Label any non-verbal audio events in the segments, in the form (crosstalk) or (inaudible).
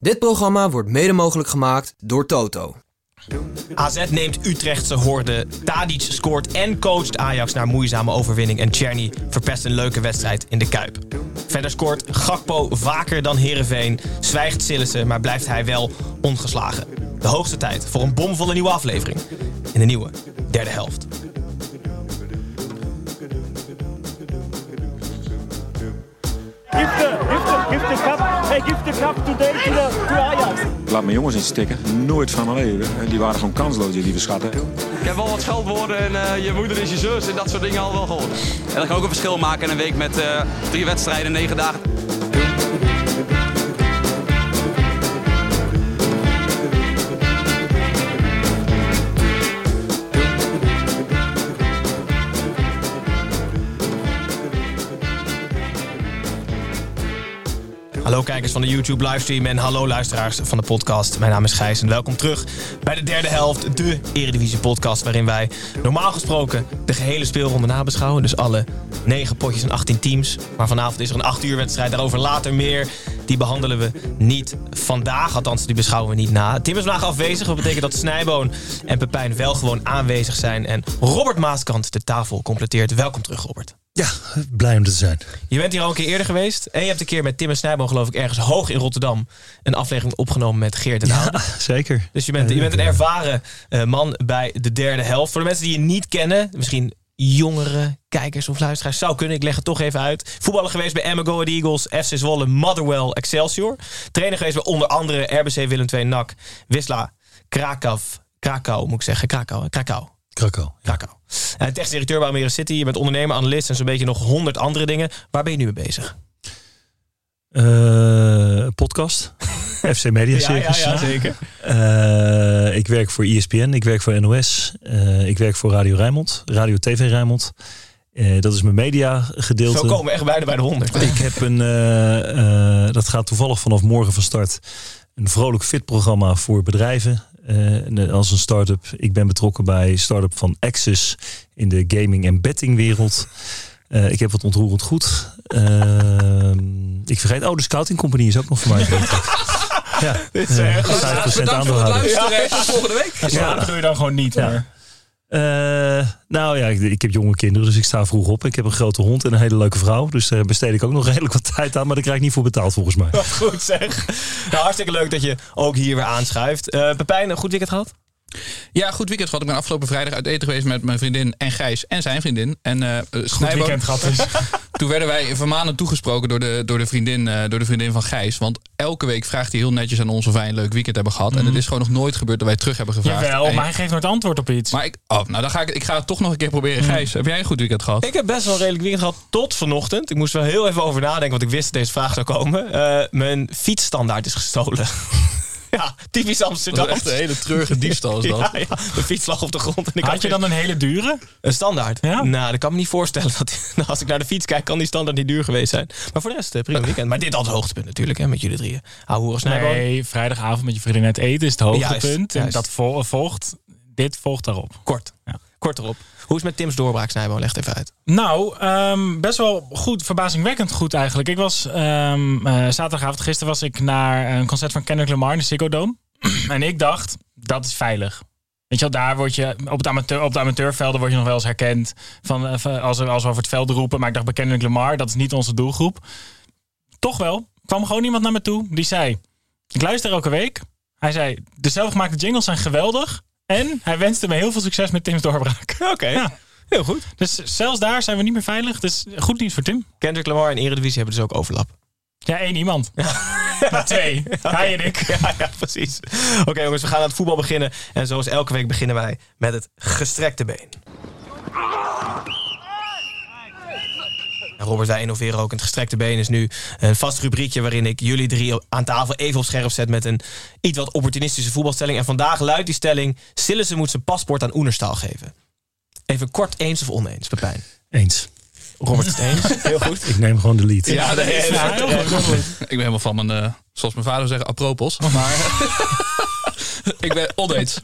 Dit programma wordt mede mogelijk gemaakt door Toto. AZ neemt Utrechtse horde. Tadic scoort en coacht Ajax naar moeizame overwinning. En Czerny verpest een leuke wedstrijd in de Kuip. Verder scoort Gakpo vaker dan Herenveen. Zwijgt Sillissen, maar blijft hij wel ongeslagen. De hoogste tijd voor een bomvolle nieuwe aflevering. In de nieuwe derde helft. Give the, give the, give the cup, hey, give the cup today to, the, to Ajax. Ik laat mijn jongens in stikken. Nooit van mijn leven. Die waren gewoon kansloos, die lieve schatten. Ik heb wel wat scheldwoorden en eh, je moeder is je zus en dat soort dingen al wel gehoord. En dat kan ook een verschil maken in een week met eh, drie wedstrijden, negen dagen. Hallo kijkers van de YouTube livestream en hallo luisteraars van de podcast. Mijn naam is Gijs en welkom terug bij de derde helft, de Eredivisie podcast waarin wij normaal gesproken de gehele speelronde nabeschouwen. Dus alle 9 potjes en 18 teams. Maar vanavond is er een 8 uur wedstrijd, daarover later meer. Die behandelen we niet vandaag, althans die beschouwen we niet na. Tim is vandaag afwezig, wat betekent dat Snijboon en Pepijn wel gewoon aanwezig zijn. En Robert Maaskant de tafel completeert. Welkom terug Robert. Ja, blij om te zijn. Je bent hier al een keer eerder geweest. En je hebt een keer met Tim en Snijboom, geloof ik, ergens hoog in Rotterdam... een aflevering opgenomen met Geert en Oude. Zeker. Dus je bent, je bent een ervaren eh, man bij de derde helft. Voor de mensen die je niet kennen, misschien jongere kijkers of luisteraars zou kunnen. Ik leg het toch even uit. Voetballer geweest bij Emma Go Eagles, FC Zwolle, Motherwell, Excelsior. Trainer geweest bij onder andere RBC Willem II, NAC, Wisla, Krakau, Krakau moet ik zeggen. Krakau? Krakau. Krakau. Krakau. Uh, technisch directeur bij Almere City. Je bent ondernemer, analist en zo'n beetje nog honderd andere dingen. Waar ben je nu mee bezig? Eh, podcast. (laughs) FC Media Circus. ja, ja, zeker. Eh, ik werk voor ESPN. Ik werk voor NOS. eh, ik werk voor Radio Rijnmond. Radio TV Rijnmond. Eh, dat is mijn media gedeelte. Zo komen we echt bijna bij de honderd. Ik heb een, eh, eh, dat gaat toevallig vanaf morgen van start, een vrolijk fit programma voor bedrijven. Eh, als een start-up. Ik ben betrokken bij start-up van Access in de gaming en betting wereld. Eh, ik heb wat ontroerend goed. Ehm, ik vergeet, oh, de Scouting Company is ook nog voor mij. (laughs) ja, Dit is erg. 5% aandeelhouder. luisteren. Tot volgende week. Ja. Dat doe je dan gewoon niet. Ja. maar- Eh, nou ja, ik, ik heb jonge kinderen, dus ik sta vroeg op. Ik heb een grote hond en een hele leuke vrouw. Dus daar besteed ik ook nog (laughs) redelijk wat tijd aan. Maar daar krijg ik niet voor betaald volgens mij. Wat goed zeg. Nou, hartstikke leuk dat je ook hier weer aanschuift. Eh Pepijn, een goed weekend gehad? Ja, goed weekend gehad. Ik ben afgelopen vrijdag uit eten geweest met mijn vriendin en Gijs en zijn vriendin. En eh Snijboom- weekend gehad dus. (laughs) Toen werden wij vermanend toegesproken door de, door, de vriendin, eh, door de vriendin van Gijs. Want elke week vraagt hij heel netjes aan ons of wij een leuk weekend hebben gehad. En het is gewoon nog nooit gebeurd dat wij terug hebben gevraagd. Jawel, En- maar hij geeft nooit antwoord op iets. maar ik, oh, nou dan ga ik, ik ga het toch nog een keer proberen. Gijs, heb jij een goed weekend gehad? Ik heb best wel een redelijk weekend gehad tot vanochtend. Ik moest wel heel even over nadenken, want ik wist dat deze vraag zou komen. Eh, mijn fietsstandaard is gestolen. (laughs) (laughs) ja, typisch Amsterdam. Dat is echt een hele treurige diefstal is (laughs) dat. Ja, ja, mijn fiets lag op de grond. En ik Had je dan een hele dure? Een standaard? Ja? Nou, dat kan me niet voorstellen. Dat, (laughs) nou, als ik naar de fiets kijk, kan die standaard niet duur geweest zijn. Maar voor de rest, eh, prima weekend. Maar dit al het hoogtepunt natuurlijk, hè, met jullie drieën. Snijboom. Nee, vrijdagavond met je vriendin uit eten is het hoogtepunt. Juist, En dat vol- volgt, dit volgt daarop. Kort. Ja. Kort erop. Hoe is het met Tim's doorbraak? Leg het even uit. Nou, ehm, best wel goed, verbazingwekkend goed eigenlijk. Ik was ehm, eh, zaterdagavond, gisteren was ik naar een concert van Kendrick Lamar in de Ziggo Dome. (clears throat) en ik dacht, dat is veilig. Weet je wel, daar word je op, het amateur, op de amateurvelden word je nog wel eens herkend van, eh, van- als, we, als we over het veld roepen. Maar ik dacht bij Kendrick Lamar, dat is niet onze doelgroep. Toch wel, kwam gewoon iemand naar me toe die zei: Ik luister elke week. Hij zei: De zelfgemaakte jingles zijn geweldig. En hij wenste me heel veel succes met Tim's doorbraak. Oké. Ja. Heel goed. Dus zelfs daar zijn we niet meer veilig. Dus goed nieuws voor Tim. Kendrick Lamar en Eredivisie hebben dus ook overlap. Ja, één iemand. (laughs) Maar twee. (laughs) Hij en ik. Ja, ja precies. Oké jongens, we gaan aan het voetbal beginnen. En zoals elke week beginnen wij met het gestrekte been. Robert, wij innoveren ook in het gestrekte been. is nu een vast rubriekje waarin ik jullie drie aan tafel even op scherp zet met een iets wat opportunistische voetbalstelling. En vandaag luidt die stelling: Sillissen moet zijn paspoort aan Oenerstaal geven. Even kort eens of oneens, Pepijn. Eens. Robert is het eens. (laughs) Heel goed. Ik neem gewoon de lead. Ja, goed. Ik ben helemaal van mijn, eh, zoals mijn vader zegt, apropos. Maar (laughs) (laughs) ik ben oneens.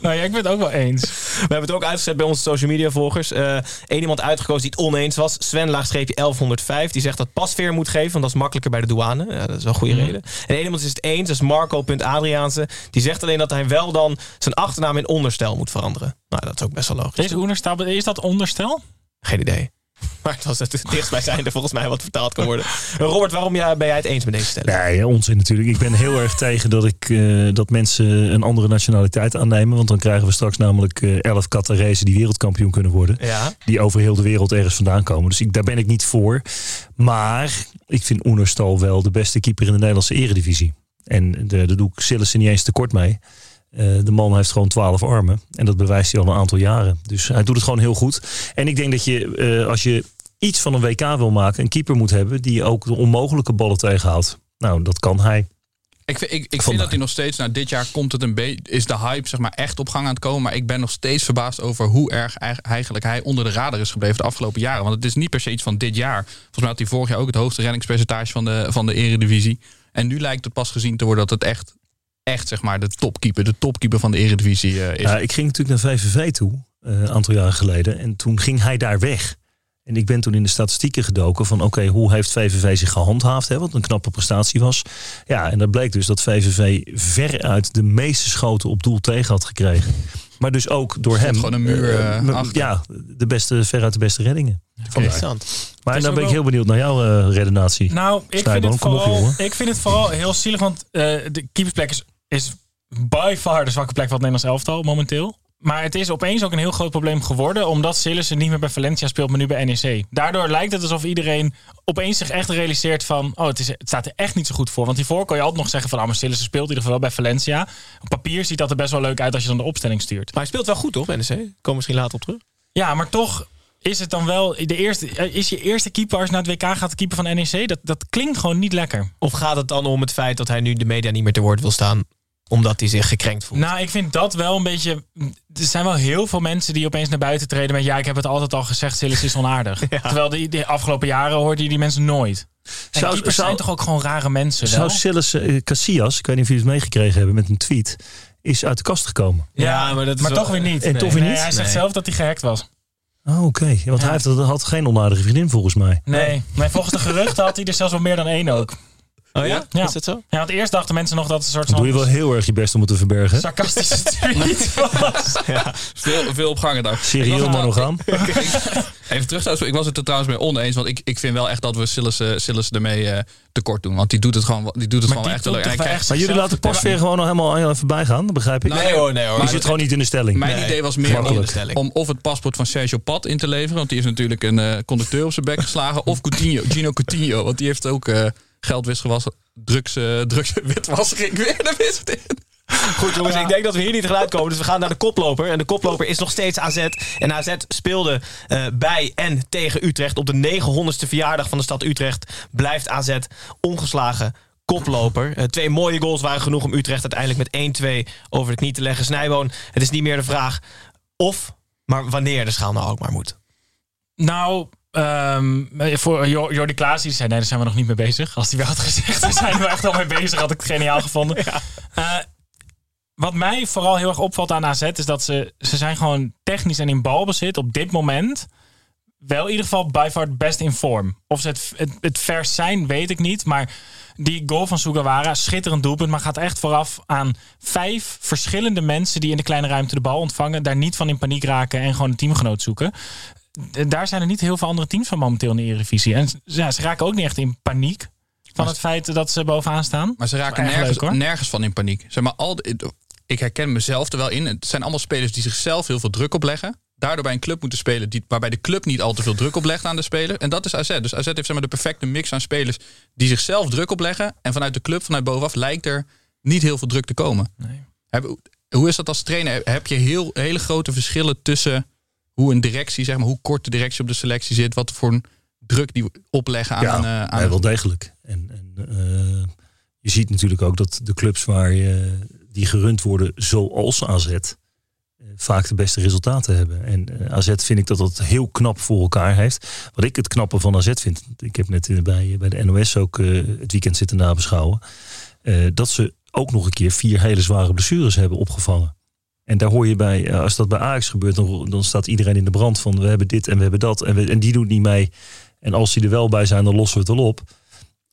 Nou ja, ik ben het ook wel eens. We hebben het ook uitgezet bij onze social media volgers. Eén iemand uitgekozen die het oneens was. Sven laagstreepje 1105. Die zegt dat pasveer moet geven, want dat is makkelijker bij de douane. Ja, dat is wel een goede reden. En één iemand is het eens, dat is Marco.Adriaanse. Die zegt alleen dat hij wel dan zijn achternaam in onderstel moet veranderen. Nou, dat is ook best wel logisch. Is, is dat onderstel? Geen idee. (laughs) Maar het was het dichtstbijzijnde volgens mij wat vertaald kan worden. Robert, waarom ben jij het eens met deze stelling? Nee, onzin natuurlijk. Ik ben heel erg tegen dat, ik, eh, dat mensen een andere nationaliteit aannemen. Want dan krijgen we straks namelijk eh, elf Qatarezen die wereldkampioen kunnen worden. Ja. Die over heel de wereld ergens vandaan komen. Dus ik, daar ben ik niet voor. Maar ik vind Oenerstal wel de beste keeper in de Nederlandse eredivisie. En daar doe ik Sillissen niet eens tekort mee. Eh, de man heeft gewoon twaalf armen. En dat bewijst hij al een aantal jaren. Dus hij doet het gewoon heel goed. En ik denk dat je, eh, als je iets van een WK wil maken, een keeper moet hebben die ook de onmogelijke ballen tegenhoudt. Nou, dat kan hij. Ik, vind- ik, ik vind Vandaar. dat hij nog steeds, nou dit jaar komt het een beetje, is de hype zeg maar echt op gang aan het komen. Maar ik ben nog steeds verbaasd over hoe erg eig- eigenlijk hij onder de radar is gebleven de afgelopen jaren. Want het is niet per se iets van dit jaar. Volgens mij had hij vorig jaar ook het hoogste reddingspercentage van de, van de eredivisie. En nu lijkt het pas gezien te worden dat het echt, echt zeg maar de topkeeper, de topkeeper van de eredivisie eh, is. Ja, ik ging natuurlijk naar VVV toe, eh, een aantal jaren geleden. En toen ging hij daar weg. En ik ben toen in de statistieken gedoken van oké, hoe heeft VVV zich gehandhaafd? Hè, wat een knappe prestatie was. Ja, en dat bleek dus dat VVV veruit de meeste schoten op doel tegen had gekregen. Maar dus ook door hem. gewoon een muur, eh, ja, de beste, veruit de beste reddingen. Interessant. Maar dan ook ben ik heel benieuwd naar jouw redenatie. Nou, ik Snijboom, vind, het op, vooral, ik vind het vooral heel zielig, want eh, de keepersplek is, is by far de zwakke plek van het Nederlands elftal momenteel. Maar het is opeens ook een heel groot probleem geworden, omdat Sillissen niet meer bij Valencia speelt, maar nu bij NEC. Daardoor lijkt het alsof iedereen opeens zich echt realiseert van, oh, het, is, het staat er echt niet zo goed voor. Want hiervoor kon je altijd nog zeggen van, ah, maar Sillissen speelt in ieder geval wel bij Valencia. Op papier ziet dat er best wel leuk uit als je dan de opstelling stuurt. Maar hij speelt wel goed, toch, NEC? Komen we misschien later op terug. Ja, maar toch is het dan wel de eerste, is je eerste keeper als je naar het WK gaat, de keeper van NEC? Dat, dat klinkt gewoon niet lekker. Of gaat het dan om het feit dat hij nu de media niet meer te woord wil staan, omdat hij zich gekrenkt voelt? Nou, ik vind dat wel een beetje. Er zijn wel heel veel mensen die opeens naar buiten treden met. Ja, ik heb het altijd al gezegd, Sillis is onaardig. (laughs) Terwijl de, de afgelopen jaren hoorde je die mensen nooit. En Zou- zijn toch ook gewoon rare mensen. Wel? Zou Silas eh, Casillas, ik weet niet of jullie het meegekregen hebben met een tweet, is uit de kast gekomen. Ja, maar dat is maar wel- toch weer niet. En toch weer Nee, niet? hij zegt Nee. zelf dat hij gehackt was. Oh, oké. Want hij heeft, had geen onaardige vriendin volgens mij. Nee, maar volgens de geruchten had hij er zelfs wel meer dan één ook. Oh ja? Ja. Is dat zo? Ja, want eerst dachten mensen nog dat het een soort Dan doe je wel van heel erg je best om het te verbergen. sarcastische (laughs) tweet was. Veel, veel op gangen daar. Serieel het- monogaam. (laughs) Even terug, trouwens, ik was het er trouwens mee oneens. Want ik, ik vind wel echt dat we Sillis, eh, ermee eh, tekort doen. Want die doet het gewoon, die doet het Maar gewoon die echt leuk. krijgt- Maar jullie laten Pasveer gewoon nog helemaal aan je voorbij gaan, dat begrijp ik. Nou, Nee hoor, nee hoor. die zit gewoon niet in de stelling. Mijn Nee. idee was meer om, stelling. om of het paspoort van Sergio Pat in te leveren. Want die heeft natuurlijk een eh, conducteur op zijn bek geslagen. Of Coutinho, Gino Coutinho. Want die heeft ook geldwisgewassen, drugs, eh (laughs) drugs witwassering weer de wist in. Goed jongens, ik denk dat we hier niet tegenuit komen. Dus we gaan naar de koploper. En de koploper is nog steeds AZ. En AZ speelde eh, bij en tegen Utrecht. Op de 900ste verjaardag van de stad Utrecht blijft AZ ongeslagen koploper. Eh, twee mooie goals waren genoeg om Utrecht uiteindelijk met 1-2 over de knie te leggen. Snijboon, het is niet meer de vraag of, maar wanneer de schaal nou ook maar moet. Nou, ehm, voor Jo- Jordi Klaas die zei, nee, daar zijn we nog niet mee bezig. Als hij wel had gezegd, (laughs) daar zijn we echt al mee bezig, had ik het geniaal gevonden. Eh, wat mij vooral heel erg opvalt aan AZ is dat ze, ze zijn gewoon technisch en in balbezit op dit moment wel in ieder geval by far het best in vorm. Of ze het, het, het vers zijn, weet ik niet. Maar die goal van Sugawara, schitterend doelpunt. Maar gaat echt vooraf aan vijf verschillende mensen die in de kleine ruimte de bal ontvangen. Daar niet van in paniek raken en gewoon een teamgenoot zoeken. Daar zijn er niet heel veel andere teams van momenteel in de Eredivisie. En ja, ze raken ook niet echt in paniek van het feit dat ze bovenaan staan. Maar ze raken erg nergens, leuk, hoor. nergens van in paniek. Zeg maar, al ik herken mezelf er wel in. Het zijn allemaal spelers die zichzelf heel veel druk opleggen. Daardoor bij een club moeten spelen die, waarbij de club niet al te veel druk oplegt aan de speler. En dat is AZ. Dus AZ heeft zeg maar, de perfecte mix aan spelers die zichzelf druk opleggen. En vanuit de club, vanuit bovenaf, lijkt er niet heel veel druk te komen. Heb- hoe is dat als trainer? Heb je heel, hele grote verschillen tussen hoe een directie, zeg maar, hoe kort de directie op de selectie zit, wat voor een druk die opleggen aan... een, eh, aan ja, wel degelijk. En, en eh, je ziet natuurlijk ook dat de clubs waar je, die gerund worden zoals AZ... eh, vaak de beste resultaten hebben. En AZ vind ik dat dat heel knap voor elkaar heeft. Wat ik het knappe van AZ vind... Ik heb net bij, bij de NOS ook het weekend zitten nabeschouwen... dat ze ook nog een keer vier hele zware blessures hebben opgevangen. En daar hoor je bij, eh, als dat bij Ajax gebeurt, dan, dan staat iedereen in de brand van we hebben dit en we hebben dat en, we, en die doet niet mee. En als die er wel bij zijn, dan lossen we het wel op.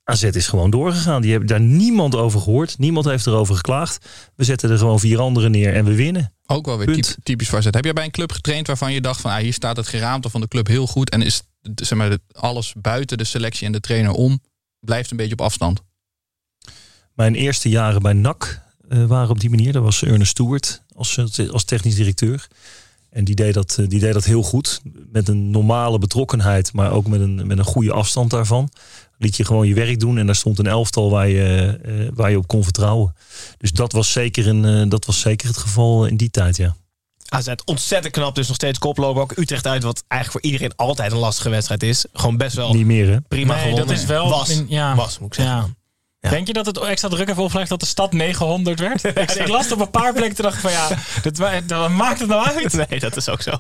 AZ is gewoon doorgegaan. Die hebben daar niemand over gehoord. Niemand heeft erover geklaagd. We zetten er gewoon vier anderen neer en we winnen. Ook wel weer typisch voor AZ. Heb jij bij een club getraind waarvan je dacht van... Ah, hier staat het geraamte van de club heel goed... en is zeg maar, alles buiten de selectie en de trainer om... blijft een beetje op afstand? Mijn eerste jaren bij NAC waren op die manier. Dat was Ernest Stewart als, eh, als technisch directeur. En die deed, dat, eh, die deed dat heel goed. Met een normale betrokkenheid, maar ook met een, met een goede afstand daarvan. Liet je gewoon je werk doen en daar stond een elftal waar je, eh, waar je op kon vertrouwen. Dus dat was, zeker een, eh, dat was zeker het geval in die tijd, ja. AZ ontzettend knap, dus nog steeds koploper. Ook Utrecht uit, wat eigenlijk voor iedereen altijd een lastige wedstrijd is. Gewoon best wel Niet meer, hè? prima Nee, gewonnen. dat is wel- Was, in- ja. was moet ik zeggen. Ja. Ja. Denk je dat het extra druk heeft opgelegd dat de stad 900 werd? ik, (laughs) ik las het op een paar plekken toen dacht ik van ja, dat, dat maakt het nou uit? (laughs) Nee, dat is ook zo.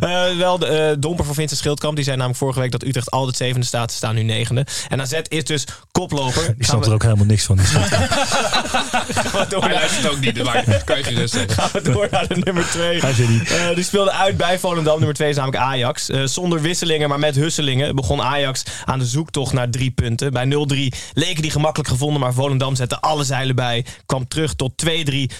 Eh, wel de eh, domper voor Vincent Schildkamp. Die zei namelijk vorige week dat Utrecht altijd zevende staat. Ze staan nu negende. En AZ is dus koploper. Die snapt we- er ook helemaal niks van. (laughs) Gaan we door Hij naar- luistert ook niet, maar kan je gerust zeggen. gaan we door naar de nummer 2. Hij zei niet. die speelde uit bij Volendam. Nummer 2 is namelijk Ajax. Eh, zonder wisselingen, maar met husselingen begon Ajax aan de zoektocht naar drie punten. Bij 0-3 leken die gemakkelijk gevonden, maar Volendam zette alle zeilen bij. Kwam terug tot 2-3.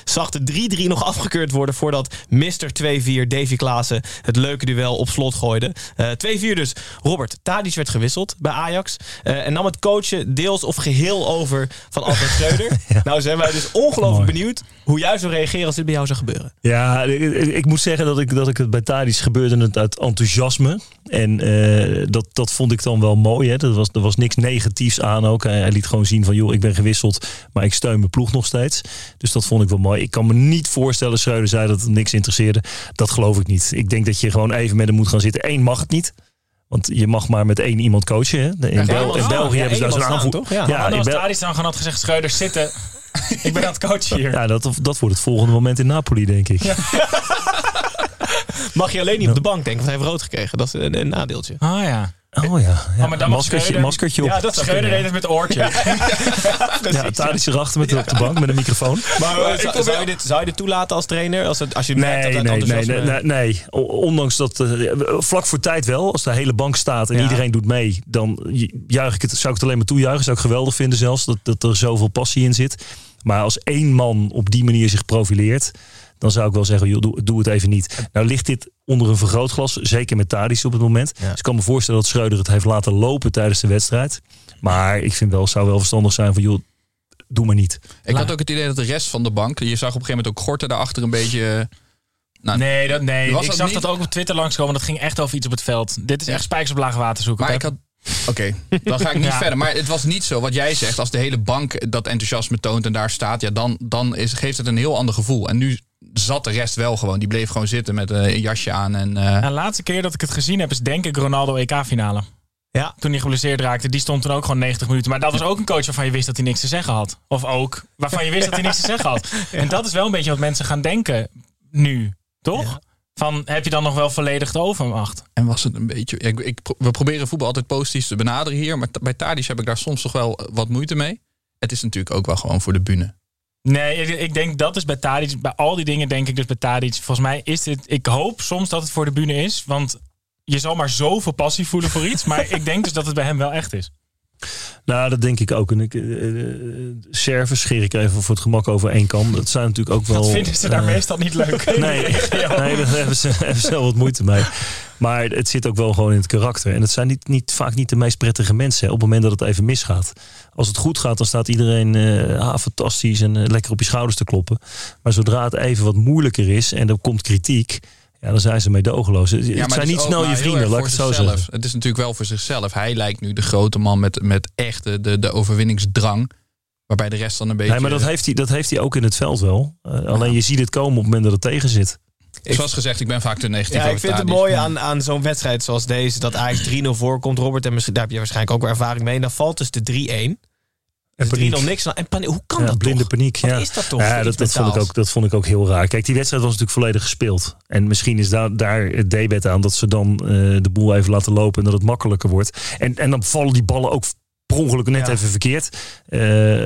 Zag de 3-3 nog afgekeurd worden voordat Mr. 2-4 Davy Klaassen het leuke duel op slot gooide. Eh 2-4 dus. Robert, Tadic werd gewisseld bij Ajax. eh, en nam het coachen deels of geheel over van Alfred (laughs) Schreuder. Nou zijn wij dus ongelooflijk benieuwd hoe jij zou reageren als dit bij jou zou gebeuren. Ja, ik, ik- ik moet zeggen dat ik, dat ik het bij Tadic gebeurde het uit enthousiasme. En eh, dat, dat vond ik dan wel mooi. Hè. Er, was, er was niks negatiefs aan ook. Hij, hij liet gewoon zien van, joh, ik ben gewisseld, maar ik steun mijn ploeg nog steeds. Dus dat vond ik wel mooi. Ik kan me niet voorstellen, Schreuder zei dat het niks interesseerde. Dat geloof ik niet. Ik denk dat je gewoon even met hem moet gaan zitten. Eén mag het niet. Want je mag maar met één iemand coachen. Hè. In, Ja, Bel- in ja, België ja, hebben ze daar zo'n aanvoer. Ja. Ja, in als Bel- dan gewoon had gezegd, Schreuder zitten. Ik ben aan het coachen hier. ja dat, dat wordt het volgende moment in Napoli, denk ik. (laughs) Mag je alleen niet op de bank denken, want hij heeft rood gekregen. Dat is een, een nadeeltje. Ah ja. Oh ja, ja. Oh, maar dan mag maskertje, maskertje op. Ja, dat Schreuder deed het met oortje. (laughs) Ja, Tadic erachter met, op de bank met een microfoon. Maar eh, zou, zou je dit, zou je dit toelaten als trainer? Als, het, als je merkt Nee, dat nee, nee, nee, nee, nee. Ondanks dat eh, vlak voor tijd wel, als de hele bank staat en Ja. iedereen doet mee, dan juich ik het, zou ik het alleen maar toejuichen. Zou ik geweldig vinden zelfs, dat, dat er zoveel passie in zit. Maar als één man op die manier zich profileert, dan zou ik wel zeggen, joh, doe, doe het even niet. Nou ligt dit onder een vergrootglas, zeker met Tadic op het moment. Ja. Dus ik kan me voorstellen dat Schreuder het heeft laten lopen tijdens de wedstrijd. Maar ik vind wel, zou wel verstandig zijn van, joh, doe maar niet. Ik had ook het idee dat de rest van de bank... Je zag op een gegeven moment ook Gorten daarachter een beetje... eh, Nou, Nee, dat, nee. Was ik dat zag niet? dat ook op Twitter langskomen. Dat ging echt over iets op het veld. Dit is echt spijkers op lage water zoeken. Maar ik had. Oké, dan ga ik niet (laughs) Ja. verder. Maar het was niet zo wat jij zegt. Als de hele bank dat enthousiasme toont en daar staat, ja, dan, dan is, geeft het een heel ander gevoel. En nu zat de rest wel gewoon. Die bleef gewoon zitten met eh, een jasje aan. En, eh, De laatste keer dat ik het gezien heb is denk ik Ronaldo EK-finale. Ja. Toen hij geblesseerd raakte, die stond toen ook gewoon 90 minuten. Maar dat was ook een coach waarvan je wist dat hij niks te zeggen had. Of ook waarvan je wist dat hij niks te zeggen had. (laughs) En dat is wel een beetje wat mensen gaan denken nu, toch? Van, heb je dan nog wel volledig de overmacht? en was het een beetje. Ik, we proberen voetbal altijd positief te benaderen hier. Maar bij Tadic heb ik daar soms toch wel eh, wat moeite mee. Het is natuurlijk ook wel gewoon voor de bühne. Nee, ik, ik denk dat is bij Tadic. Bij al die dingen denk ik dus bij Tadic. Volgens mij is dit... Ik hoop soms dat het voor de bühne is. Want je zal maar zoveel passie voelen voor iets. Maar (laughs) ik denk dus dat het bij hem wel echt is. Nou, dat denk ik ook. En ik, eh, eh, Serven scheer ik even voor het gemak over één kam. Dat zijn natuurlijk ook wel. Dat vinden ze daar eh, meestal niet leuk. (laughs) Nee, (laughs) (laughs) nee, daar hebben ze, hebben ze wel wat moeite mee. Maar het zit ook wel gewoon in het karakter. En het zijn niet, niet, vaak niet de meest prettige mensen op het moment dat het even misgaat. Als het goed gaat, dan staat iedereen ah, fantastisch en lekker op je schouders te kloppen. Maar zodra het even wat moeilijker is en er komt kritiek, ja, dan zijn ze meedogenloos. het zijn het is niet snel je vrienden, laat ik het zo zichzelf. zeggen. Het is natuurlijk wel voor zichzelf. Hij lijkt nu de grote man met, met echt de, de, de overwinningsdrang. Waarbij de rest dan een beetje. Nee, maar dat heeft, hij, dat heeft hij ook in het veld wel. Eh, alleen je ziet het komen op het moment dat het tegen zit. Zoals gezegd, ik ben vaak te negatief Ja, ik vind het mooie aan, aan zo'n wedstrijd zoals deze... dat Ajax 3-0 voorkomt, Robert. En misschien, daar heb je waarschijnlijk ook wel ervaring mee. En dan valt dus de 3-1. En Dus 3-0 paniek. niks. En paniek, hoe kan Ja, dat blinde toch? paniek. Wat ja. is dat toch? Ja, dat, dat, vond ik ook, dat vond ik ook heel raar. Kijk, die wedstrijd was natuurlijk volledig gespeeld. En misschien is daar, daar het debet aan dat ze dan eh, de boel even laten lopen en dat het makkelijker wordt. En, en dan vallen die ballen ook per ongeluk net Ja. even verkeerd. Eh,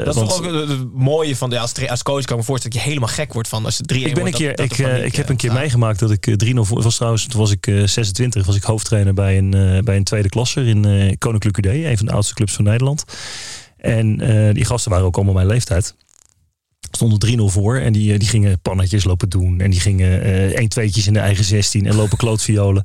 Dat is toch ook het, mooie van... Ja, als, als coach kan ik me voorstellen dat je helemaal gek wordt van... als het 3-1 ik ben een wordt, keer, dat- ik, dat de eh, paniek, ik heb een keer meegemaakt dat ik eh, 3-0 voor was trouwens, toen was ik eh, 26, was ik hoofdtrainer bij een, bij een tweede klasser in Koninklijke UD, een van de oudste clubs van Nederland. En eh, die gasten waren ook allemaal mijn leeftijd. Stonden 3-0 voor en die, eh, die gingen pannetjes lopen doen. En die gingen eh 1 tweetjes in de eigen 16 en lopen klootviolen.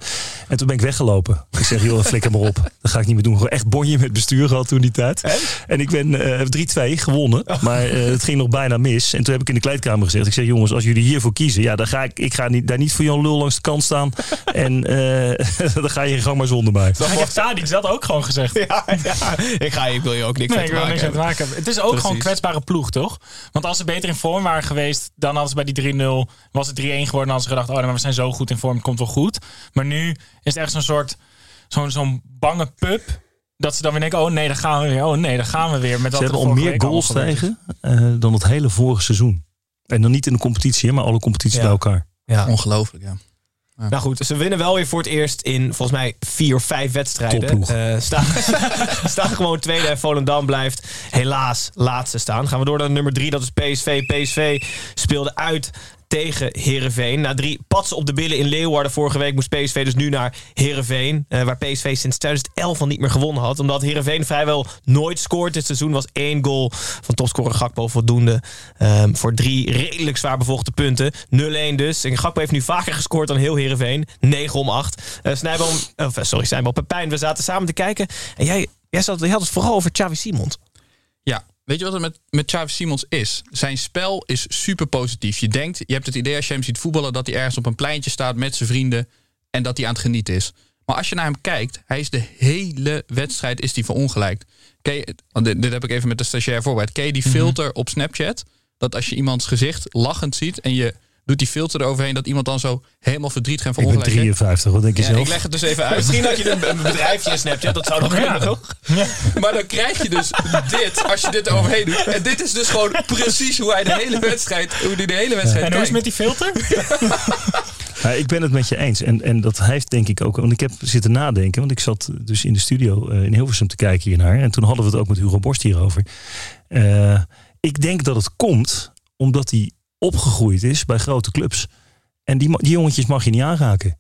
En toen ben ik weggelopen. Ik zeg, joh, flikker maar op. Dat ga ik niet meer doen. Gewoon echt bonje met bestuur gehad toen die tijd. En, ik ben eh 3-2 gewonnen. Maar eh, het ging nog bijna mis. En toen heb ik in de kleedkamer gezegd. Ik zeg, jongens, als jullie hiervoor kiezen. Ja, dan ga ik, ik ga niet, daar niet voor Jan Lul langs de kant staan. en eh, (laughs) dan ga je gang maar zonder mij. Ik heb Tadic dat ook gewoon gezegd. Ja, ja. Ik, ga, ik wil je ook niks Nee, ik wil maken niks maken. Het is ook Precies. gewoon een kwetsbare ploeg, toch? Want als ze beter in vorm waren geweest, dan hadden ze bij die 3-0, was het 3-1 geworden. Dan hadden ze gedacht, oh, maar we zijn zo goed in vorm, het komt wel goed. Maar nu is het echt zo'n soort, zo'n zo'n bange pup. Dat ze dan weer denken, oh nee, dan gaan we weer. Oh nee, dan gaan we weer. Met Ze hebben al meer goals tegen eh, dan het hele vorige seizoen. En dan niet in de competitie, hè, maar alle competities Ja. bij elkaar. Ja. Ongelooflijk, ja. Nou goed, ze winnen wel weer voor het eerst in volgens mij vier of vijf wedstrijden. Topploeg. Eh, staan, (laughs) staan gewoon tweede en Volendam blijft helaas laatste staan. Gaan we door naar nummer drie, dat is PSV. PSV speelde uit tegen Herenveen. Na drie patsen op de billen in Leeuwarden vorige week moest PSV dus nu naar Herenveen. waar PSV sinds 2011 al niet meer gewonnen had. Omdat Herenveen vrijwel nooit scoort. Dit seizoen was één goal van topscorer Gakpo voldoende. ehm, voor drie redelijk zwaar bevochten punten. 0-1 dus. En Gakpo heeft nu vaker gescoord dan heel Herenveen. 9 om 8. Uh, Snijboom, of, eh, sorry, Snijboom Pepijn. We zaten samen te kijken. En jij, jij zat, je had het vooral over Xavi Simons. Ja, weet je wat er met, met Xavi Simons is? Zijn spel is super positief. Je denkt, je hebt het idee als je hem ziet voetballen... dat hij ergens op een pleintje staat met zijn vrienden... en dat hij aan het genieten is. Maar als je naar hem kijkt, hij is de hele wedstrijd is die verongelijkt. Ken dit, dit heb ik even met de stagiair voorbereid. Ken je die filter op Snapchat? Dat als je iemands gezicht lachend ziet... en je doet die filter eroverheen... dat iemand dan zo helemaal verdrietig en Ik ben verongelijkt is? 53, wat denk je Ja, zelf? ik leg het dus even uit. Misschien had je een, een bedrijfje in Snapchat. Dat zou nog kunnen, toch? Maar dan krijg je dus dit als je dit eroverheen doet. En dit is dus gewoon precies hoe hij de hele wedstrijd, hoe hij de hele wedstrijd En hoe is met die filter? (laughs) Ja, ik ben het met je eens. En, en dat heeft denk ik ook... Want ik heb zitten nadenken. Want ik zat dus in de studio eh, in Hilversum te kijken hiernaar. En toen hadden we het ook met Hugo Borst hierover. Eh, ik denk dat het komt omdat hij opgegroeid is bij grote clubs. En die, die jongetjes mag je niet aanraken.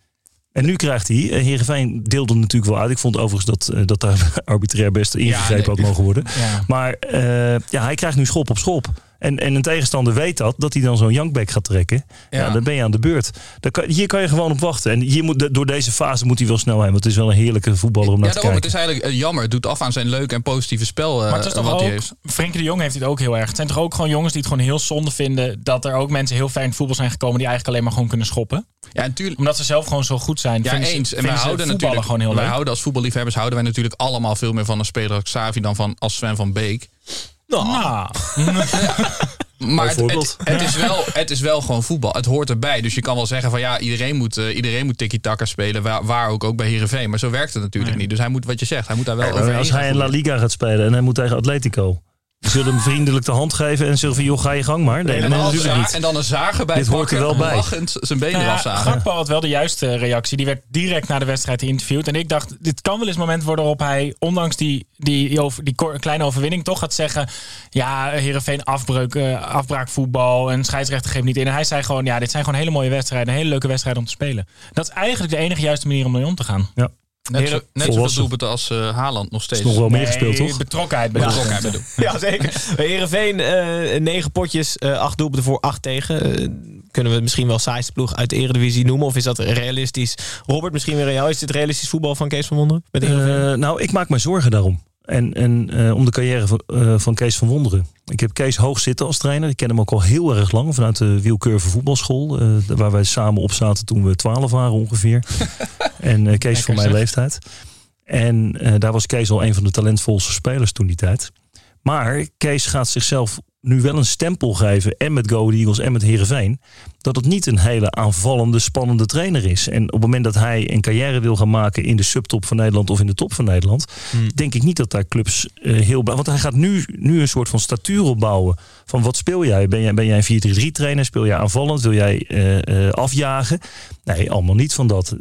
En nu krijgt hij... eh, Heerenveen deelde natuurlijk wel uit. Ik vond overigens dat, eh, dat daar (laughs) arbitrair best ingegrepen nee. had mogen worden. Ja. Maar eh, ja, hij krijgt nu schop op schop. En, en een tegenstander weet dat, dat hij dan zo'n jankback gaat trekken. Ja. Ja. dan ben je aan de beurt. Daar kan, hier kan je gewoon op wachten. En hier moet, door deze fase moet hij wel snel heen. Want het is wel een heerlijke voetballer om naar Ja, te daarom, het kijken. is eigenlijk eh, jammer. Het doet af aan zijn leuke en positieve spel. eh, Maar het is toch wat hij ook, heeft. Frenkie de Jong heeft dit ook heel erg. Het zijn toch ook gewoon jongens die het gewoon heel zonde vinden... dat er ook mensen heel fijn in het voetbal zijn gekomen... die eigenlijk alleen maar gewoon kunnen schoppen. Ja, natuurlijk. Omdat ze zelf gewoon zo goed zijn. Ja, vinden ze- eens. En wij houden voetballen natuurlijk, gewoon heel wij leuk. houden als voetballiefhebbers houden wij natuurlijk allemaal veel meer van een speler als Xavi dan van als Sven van Beek. Nou, (laughs) Maar het, het, het is wel, het is wel gewoon voetbal. Het hoort erbij. Dus je kan wel zeggen van ja, iedereen moet, eh, iedereen moet tiki-taka spelen. Waar, waar ook, ook bij Heerenveen. Maar zo werkt het natuurlijk niet. Dus hij moet, wat je zegt, hij moet daar wel overheen als hij in La. Liga gaat spelen en hij moet tegen Atletico. Zullen hem vriendelijk de hand geven en zeggen van joh, ga je gang maar. Nee, En nee, dan, natuurlijk niet. en dan een zager bij Dit hoort er wel bij. lachend zijn benen Nou ja, eraf zagen. Gakpo had wel de juiste reactie. Die werd direct na de wedstrijd geïnterviewd. En ik dacht, dit kan wel eens een moment worden waarop hij, ondanks die, die, die, over, die kleine overwinning, toch gaat zeggen: Ja, Herenveen afbreuk, eh, afbraakvoetbal en scheidsrechter geeft niet in. En hij zei gewoon: Ja, dit zijn gewoon hele mooie wedstrijden, een hele leuke wedstrijden om te spelen. Dat is eigenlijk de enige juiste manier om mee om te gaan. Ja. Net, zo, net zoveel doelpunten als eh, Haaland nog steeds. is nog wel meer Nee, gespeeld, toch? Betrokkenheid bij betrokkenheid bedoel. (laughs) Ja, zeker. Bij Heerenveen, eh negen potjes, eh acht doelpunten voor acht tegen. Eh, kunnen we het misschien wel saaiste ploeg uit de Eredivisie noemen? Of is dat realistisch? Robert, misschien weer aan jou. Is dit realistisch voetbal van Kees van Wonderen? Met? Eh, nou, ik maak me zorgen daarom. En, en eh, om de carrière van, eh, van Kees van Wonderen. Ik heb Kees hoog zitten als trainer. Ik ken hem ook al heel erg lang vanuit de Wielcurve voetbalschool. eh, waar wij samen op zaten toen we 12 waren ongeveer. (laughs) en Kees van mijn zeg. leeftijd. En daar was Kees al een van de talentvolste spelers toen die tijd. Maar Kees gaat zichzelf nu wel een stempel geven. En met Go Eagles en met Heerenveen. Dat het niet een hele aanvallende, spannende trainer is. En op het moment dat hij een carrière wil gaan maken in de subtop van Nederland of in de top van Nederland. Denk ik niet dat daar clubs eh, heel. Want hij gaat nu, nu een soort van statuur opbouwen. Van wat speel jij? Ben jij, ben jij een 4-3-3 trainer? Speel jij aanvallend? Wil jij eh, eh, afjagen? Nee, allemaal niet van dat.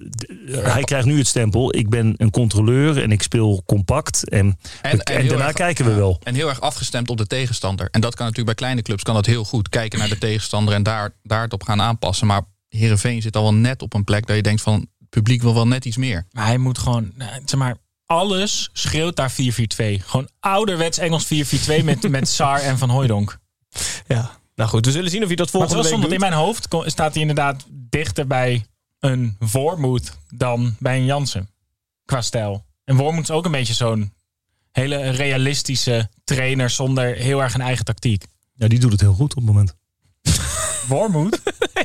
Hij krijgt nu het stempel. Ik ben een controleur en ik speel compact. En, en, daarna erg- kijken we wel. En heel erg afgestemd op de tegenstander. En dat kan natuurlijk bij kleine clubs kan dat heel goed. Kijken naar de tegenstander en daar, daar het op gaan aanpassen. Maar Heerenveen zit al wel net op een plek dat je denkt van... het publiek wil wel net iets meer. Maar hij moet gewoon, nou, zeg maar, alles schreeuwt daar 4-4-2. Gewoon ouderwets Engels 4-4-2 met, (laughs) met Sar en Van Hooijdonk. Ja. Nou goed, we zullen zien of hij dat Maar het volgende was week doet. in mijn hoofd staat hij inderdaad dichter bij een Wormoed dan bij een Jansen. Qua stijl. En Wormoed is ook een beetje zo'n hele realistische trainer zonder heel erg een eigen tactiek. Ja, die doet het heel goed op het moment. Wormoed?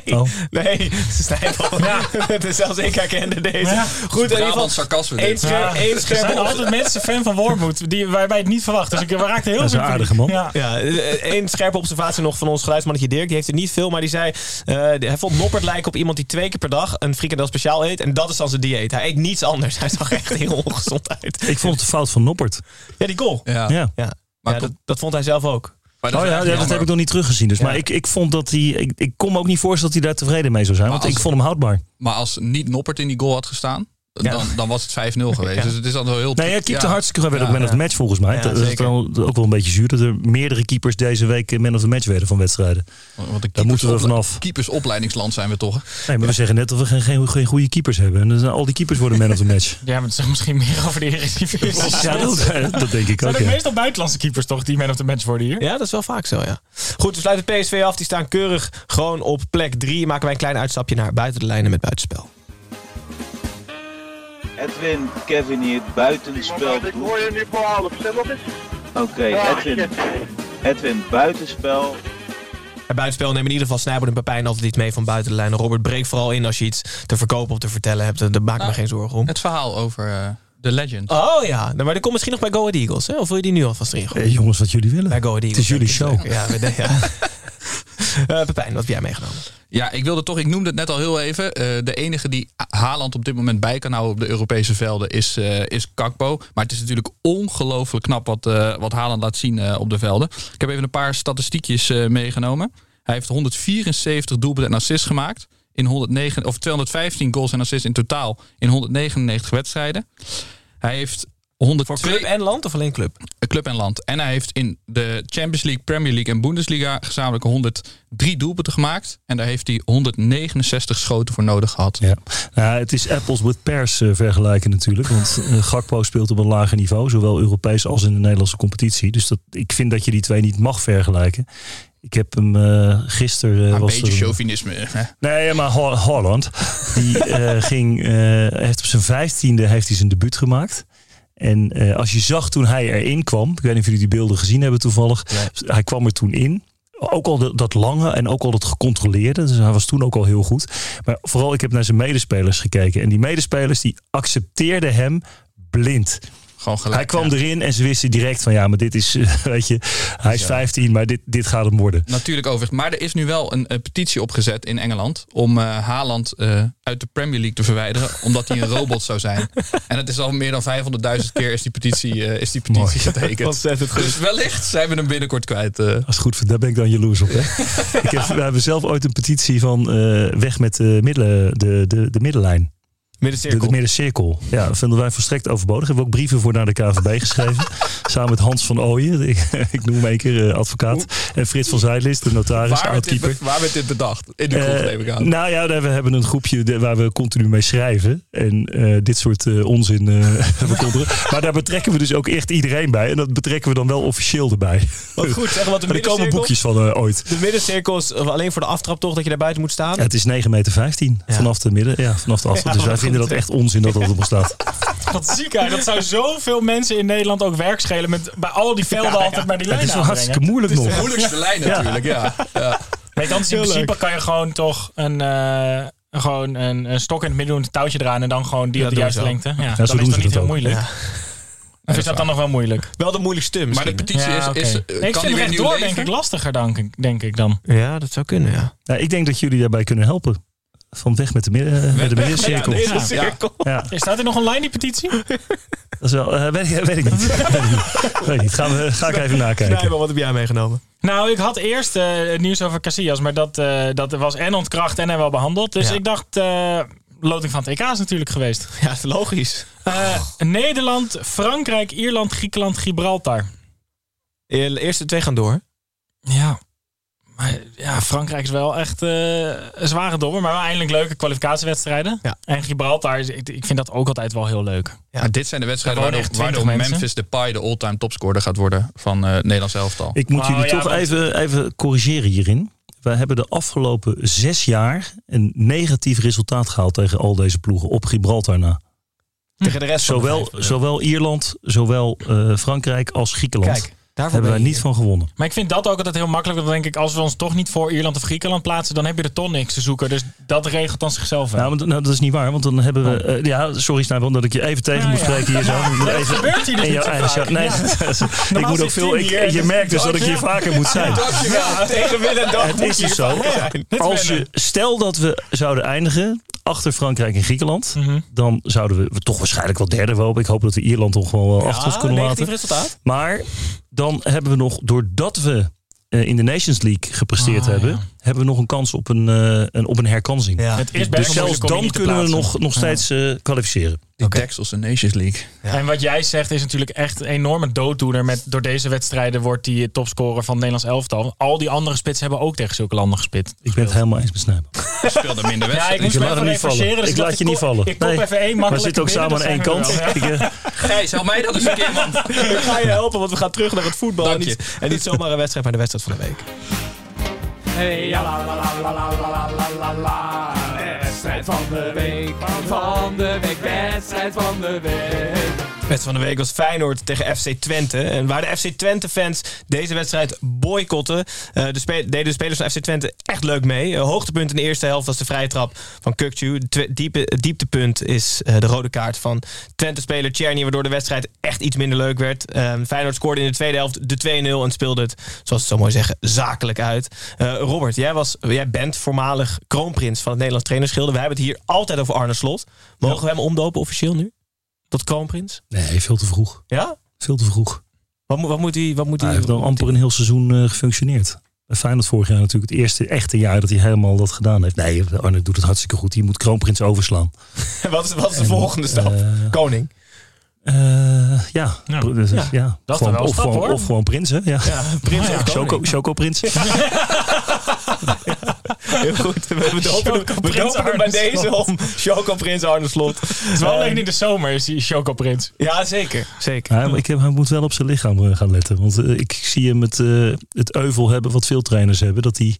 Oh. Nee, Stijfel. (laughs) Ja. (laughs) Het is zelfs ik herkende deze. Ja. Goed, in ieder sarcasme Er zijn op- altijd mensen fan van Wormoed, die, waarbij je het niet verwacht. Dus ik raakte heel veel- aardige man. Ja. Ja, één scherpe observatie nog van ons geluidsmannetje Dirk. Die heeft er niet veel, maar die zei... eh, hij vond Noppert lijken op iemand die twee keer per dag een frikandel speciaal eet. En dat is dan zijn dieet. Hij eet niets anders. Hij zag echt heel ongezond uit. Ik vond het de fout van Noppert. Ja, die goal. Ja. Ja. Ja, Maar ja kom- dat, dat vond hij zelf ook. Maar Oh ja, dat heb ik nog niet teruggezien. Dus. Ja. Maar ik, ik vond dat hij. Ik, ik kon me ook niet voorstellen dat hij daar tevreden mee zou zijn. Maar Want ik vond hem houdbaar. Maar als niet Noppert in die goal had gestaan... Ja. Dan, dan was het 5-0 (laughs) geweest. Ja. Dus het is dan wel heel... Nee, hij keepte ja. hartstikke goed. Werd ook Ja, man of the match volgens mij. Ja, dat is ook wel een beetje zuur dat er meerdere keepers deze week eh, man of the match werden van wedstrijden. Want de Daar moeten we vanaf. Keepersopleidingsland zijn we toch? Nee, maar we zeggen net dat we geen, geen, geen goede keepers hebben. En dan zijn al die keepers worden man of the match. (laughs) Ja, maar het zegt misschien meer over de Eredivisie. (laughs) Ja, dat, dat denk ik zijn ook. Ja. meestal buitenlandse keepers toch die man of the match worden hier? Ja, dat is wel vaak zo, ja. Goed, we sluiten PSV af. Die staan keurig gewoon op plek 3. Maken wij een klein uitstapje naar buiten de lijnen met buitenspel. Edwin, Kevin hier, buitenspel. Ik hoor je nu voor half, dat eens? Oké, Edwin, Edwin, buitenspel. Bij buitenspel nemen in ieder geval Snijboord en Pepijn altijd iets mee van buiten de. Robert, breek vooral in als je iets te verkopen of te vertellen hebt. Daar maak ik me Nou, geen zorgen om. Het verhaal over eh, de legend. Oh ja, nou, maar dat komt misschien nog bij Go Ahead Eagles. Hè? Of wil je die nu alvast erin gooien? Eh, jongens, wat jullie willen. Bij Go Ahead Het Eagles. is jullie show. Ja, we ja. (laughs) Eh, Pepijn, wat heb jij meegenomen? Ja, ik wilde toch, ik noemde het net al heel even. eh, de enige die Haaland op dit moment bij kan houden op de Europese velden is, eh is Kakpo. Maar het is natuurlijk ongelooflijk knap wat, eh wat Haaland laat zien op de velden. Ik heb even een paar statistiekjes meegenomen. Hij heeft 174 doelpunten en assists gemaakt. In 109, of 215 goals en assists in totaal in 199 wedstrijden. Hij heeft 102 Voor club en land of alleen club? club en land. En hij heeft in de Champions League, Premier League en Bundesliga gezamenlijk 103 doelpunten gemaakt. En daar heeft hij 169 schoten voor nodig gehad. Ja. Nou, het is apples with pears eh, vergelijken natuurlijk. Want eh, Gakpo speelt op een lager niveau. Zowel Europees als in de Nederlandse competitie. Dus dat, ik vind dat je die twee niet mag vergelijken. Ik heb hem eh gisteren... eh, een was beetje er- chauvinisme. hè. Nee, maar Ho- Holland. Die eh, (laughs) ging, eh, heeft op zijn vijftiende heeft hij zijn debuut gemaakt. En eh, als je zag toen hij erin kwam, ik weet niet of jullie die beelden gezien hebben toevallig. Hij kwam er toen in. Ook al dat- dat lange en ook al dat gecontroleerde. Dus hij was toen ook al heel goed. Maar vooral, ik heb naar zijn medespelers gekeken. En die medespelers die accepteerden hem blind. Gewoon gelijk. Hij kwam ja. erin en ze wisten direct van ja, maar dit is, (laughs) weet je, hij is 15, maar dit, dit gaat hem worden. Natuurlijk overigens. Maar er is nu wel een, petitie opgezet in Engeland om eh, Haaland eh, uit de Premier League te verwijderen. (laughs) omdat hij een robot zou zijn. En het is al meer dan 500.000 keer is die petitie, eh, is die petitie getekend. Ontzettend goed. Dus wellicht zijn we hem binnenkort kwijt. Als het goed vindt, daar ben ik dan jaloers op. Hè? (laughs) ik heb, we hebben zelf ooit een petitie van eh, weg met de, middelen, de, de, de middenlijn. De, Middencirkel. de middencirkel. Ja, dat vinden wij volstrekt overbodig. Hebben we ook brieven voor naar de KVB geschreven. (laughs) samen met Hans van Ooyen, (laughs) ik, ik noem hem een keer eh, advocaat. En Frits van Zijlis, de notaris, waar, werd oudkeeper. dit, waar werd dit bedacht? In de neem ik aan. nou ja, we hebben een groepje waar we continu mee schrijven. En eh, dit soort eh, onzin (laughs) verkondigen. Maar daar betrekken we dus ook echt iedereen bij. En dat betrekken we dan wel officieel erbij. Wat goed, de Maar er komen boekjes van ooit. De middencirkel is alleen voor de aftrap toch dat je daar buiten moet staan? Ja, het is 9,15 meter Ja. vanaf de midden. Ja, vanaf de. Ja, dus vinden dat echt onzin dat dat erop staat. Wat (laughs) ziek eigenlijk. Dat zou zoveel mensen in Nederland ook werk schelen met bij al die velden altijd maar die Het lijn is wel hartstikke moeilijk De nog. moeilijkste lijn natuurlijk, ja. ja. Nee, dan is in Heel principe leuk. kan je gewoon toch een, eh, gewoon een, een stok in het midden doen, een touwtje eraan en dan gewoon die Ja, op de juiste lengte. Ja, doen is dat niet dat heel moeilijk. Ja. (laughs) Of is dat dan nog wel moeilijk? Wel de moeilijkste Maar misschien. de petitie Ja, is, is eh, Nee, ik kan vind rechtdoor denk ik lastiger, dan, denk ik dan. Ja, dat zou kunnen, ja. Ja, ik denk dat jullie daarbij kunnen helpen. Van weg met de, midden, met de middencirkel. Ja, Ja, deze cirkel. Staat er nog online die petitie? dat is wel, eh, weet, ik- (laughs) weet ik niet. weet ik niet. Gaan we, ga ik even nakijken. Nee, maar wat heb jij meegenomen? Nou, ik had eerst eh, het nieuws over Casillas, maar dat, eh, dat was en ontkracht en hij wel behandeld. Dus Ja. ik dacht, eh loting van het EK is natuurlijk geweest. (laughs) Ja, logisch. Eh, Nederland, Frankrijk, Ierland, Griekenland, Gibraltar. De eerste twee gaan door. Ja. Maar ja, Frankrijk is wel echt eh, een zware dobber, maar wel eindelijk leuke kwalificatiewedstrijden. Ja. En Gibraltar, ik, ik vind dat ook altijd wel heel leuk. Ja. Maar dit zijn de wedstrijden waardoor, wonen echt 20 waardoor. Memphis Depay de all-time topscorer gaat worden van eh Nederlands elftal. Ik moet Oh, jullie ja, toch want- even, even corrigeren hierin. Wij hebben de afgelopen zes jaar een negatief resultaat gehaald tegen al deze ploegen op Gibraltar na. Tegen de rest van de Zowel, vijf, bedoel. zowel Ierland, zowel eh, Frankrijk als Griekenland. Kijk, daarvoor hebben je niet van gewonnen. Maar ik vind dat ook altijd heel makkelijk. Dan denk ik, als we ons toch niet voor Ierland of Griekenland plaatsen, dan heb je er toch niks te zoeken. Dus dat regelt dan zichzelf wel. Nou, maar, nou, dat is niet waar, want dan hebben we. eh, ja, sorry Snijboom dat ik je even tegen Ja, moet ja. spreken hier zo. (laughs) Dat even- gebeurt hier dus niet Nee, Ja. (laughs) ik moet ook veel. Ik, je merkt dus dat ik hier vaker moet (laughs) zijn. Ja, tegen Het is dus zo. Als je, stel dat we zouden eindigen achter Frankrijk en Griekenland, Mhm. dan zouden we toch waarschijnlijk wel derde worden. Ik hoop dat we Ierland toch wel wel achter ons Ja, kunnen laten. resultaat. Maar dan hebben we nog, doordat we eh, in de Nations League gepresteerd Ah, hebben, ja. Hebben we nog een kans op een, eh, een, op een herkansing. Ja. Het is best Dus zelfs dan kunnen we nog, nog Ja. steeds eh, kwalificeren. Die Oké. Dekselse Nations League. En wat jij zegt is natuurlijk echt een enorme dooddoener. Met, door deze wedstrijden wordt die topscorer van het Nederlands elftal. Al die andere spits hebben ook tegen zulke landen gespit. Ik ben het helemaal eens met Snijboom. Speelde minder (laughs) Ja, ik wedstrijden. moest Ik me laat hem niet vallen. dus Ik dacht, laat je niet vallen. Ik Nee. even één We makkelijk zitten ook samen aan één kant. Ik, eh, Gijs, help mij dat eens een keer, man. (laughs) We gaan je helpen, want we gaan terug naar het voetbal. En niet, en niet zomaar een wedstrijd, maar de wedstrijd van de week. Hey, ja, la, la, la, la, la, la, la, la, la. Wedstrijd van de week, van de week, wedstrijd van de week. Wedstrijd van de week was Feyenoord tegen FC Twente. En waar de FC Twente-fans deze wedstrijd boycotten... eh, de deden de spelers van FC Twente echt leuk mee. Eh, hoogtepunt in de eerste helft was de vrije trap van Kukcu. Twe- diepe, dieptepunt is eh, de rode kaart van Twente-speler Tjerni... waardoor de wedstrijd echt iets minder leuk werd. Eh, Feyenoord scoorde in de tweede helft de 2-0... en speelde het, zoals het zo mooi zeggen, zakelijk uit. Robert, jij, was, jij bent voormalig kroonprins van het Nederlands trainersgilde. We hebben het hier altijd over Arne Slot. Mogen we hem omdopen officieel nu? Tot kroonprins? nee, veel te vroeg. Ja? Veel te vroeg. Wat, moet- wat moet hij... Wat moet Hij hij heeft dan amper een heel seizoen eh, gefunctioneerd. Bij Feyenoord vorig jaar natuurlijk het eerste echte jaar dat hij helemaal dat gedaan heeft. Nee, Arne doet het hartstikke goed. Die moet kroonprins overslaan. (laughs) wat, is, wat is de volgende stap? eh, Koning. Eh, ja, Ja. Dus, Ja. ja. Dat is gewoon, wel een of, stap, gewoon, of gewoon prins, hè? Ja. Ja, prins Ja, of Choco, koning. (laughs) (laughs) Heel goed. We, we dopen, hem- we Choco-prins dopen hem bij deze om. Choco Prins Arne Slot. Het is wel Eh, alleen in de zomer is die Choco Prins. Ja, zeker. zeker. Ja, maar ik heb, hij moet wel op zijn lichaam eh, gaan letten. Want eh, ik zie hem het, eh, het euvel hebben wat veel trainers hebben. Dat hij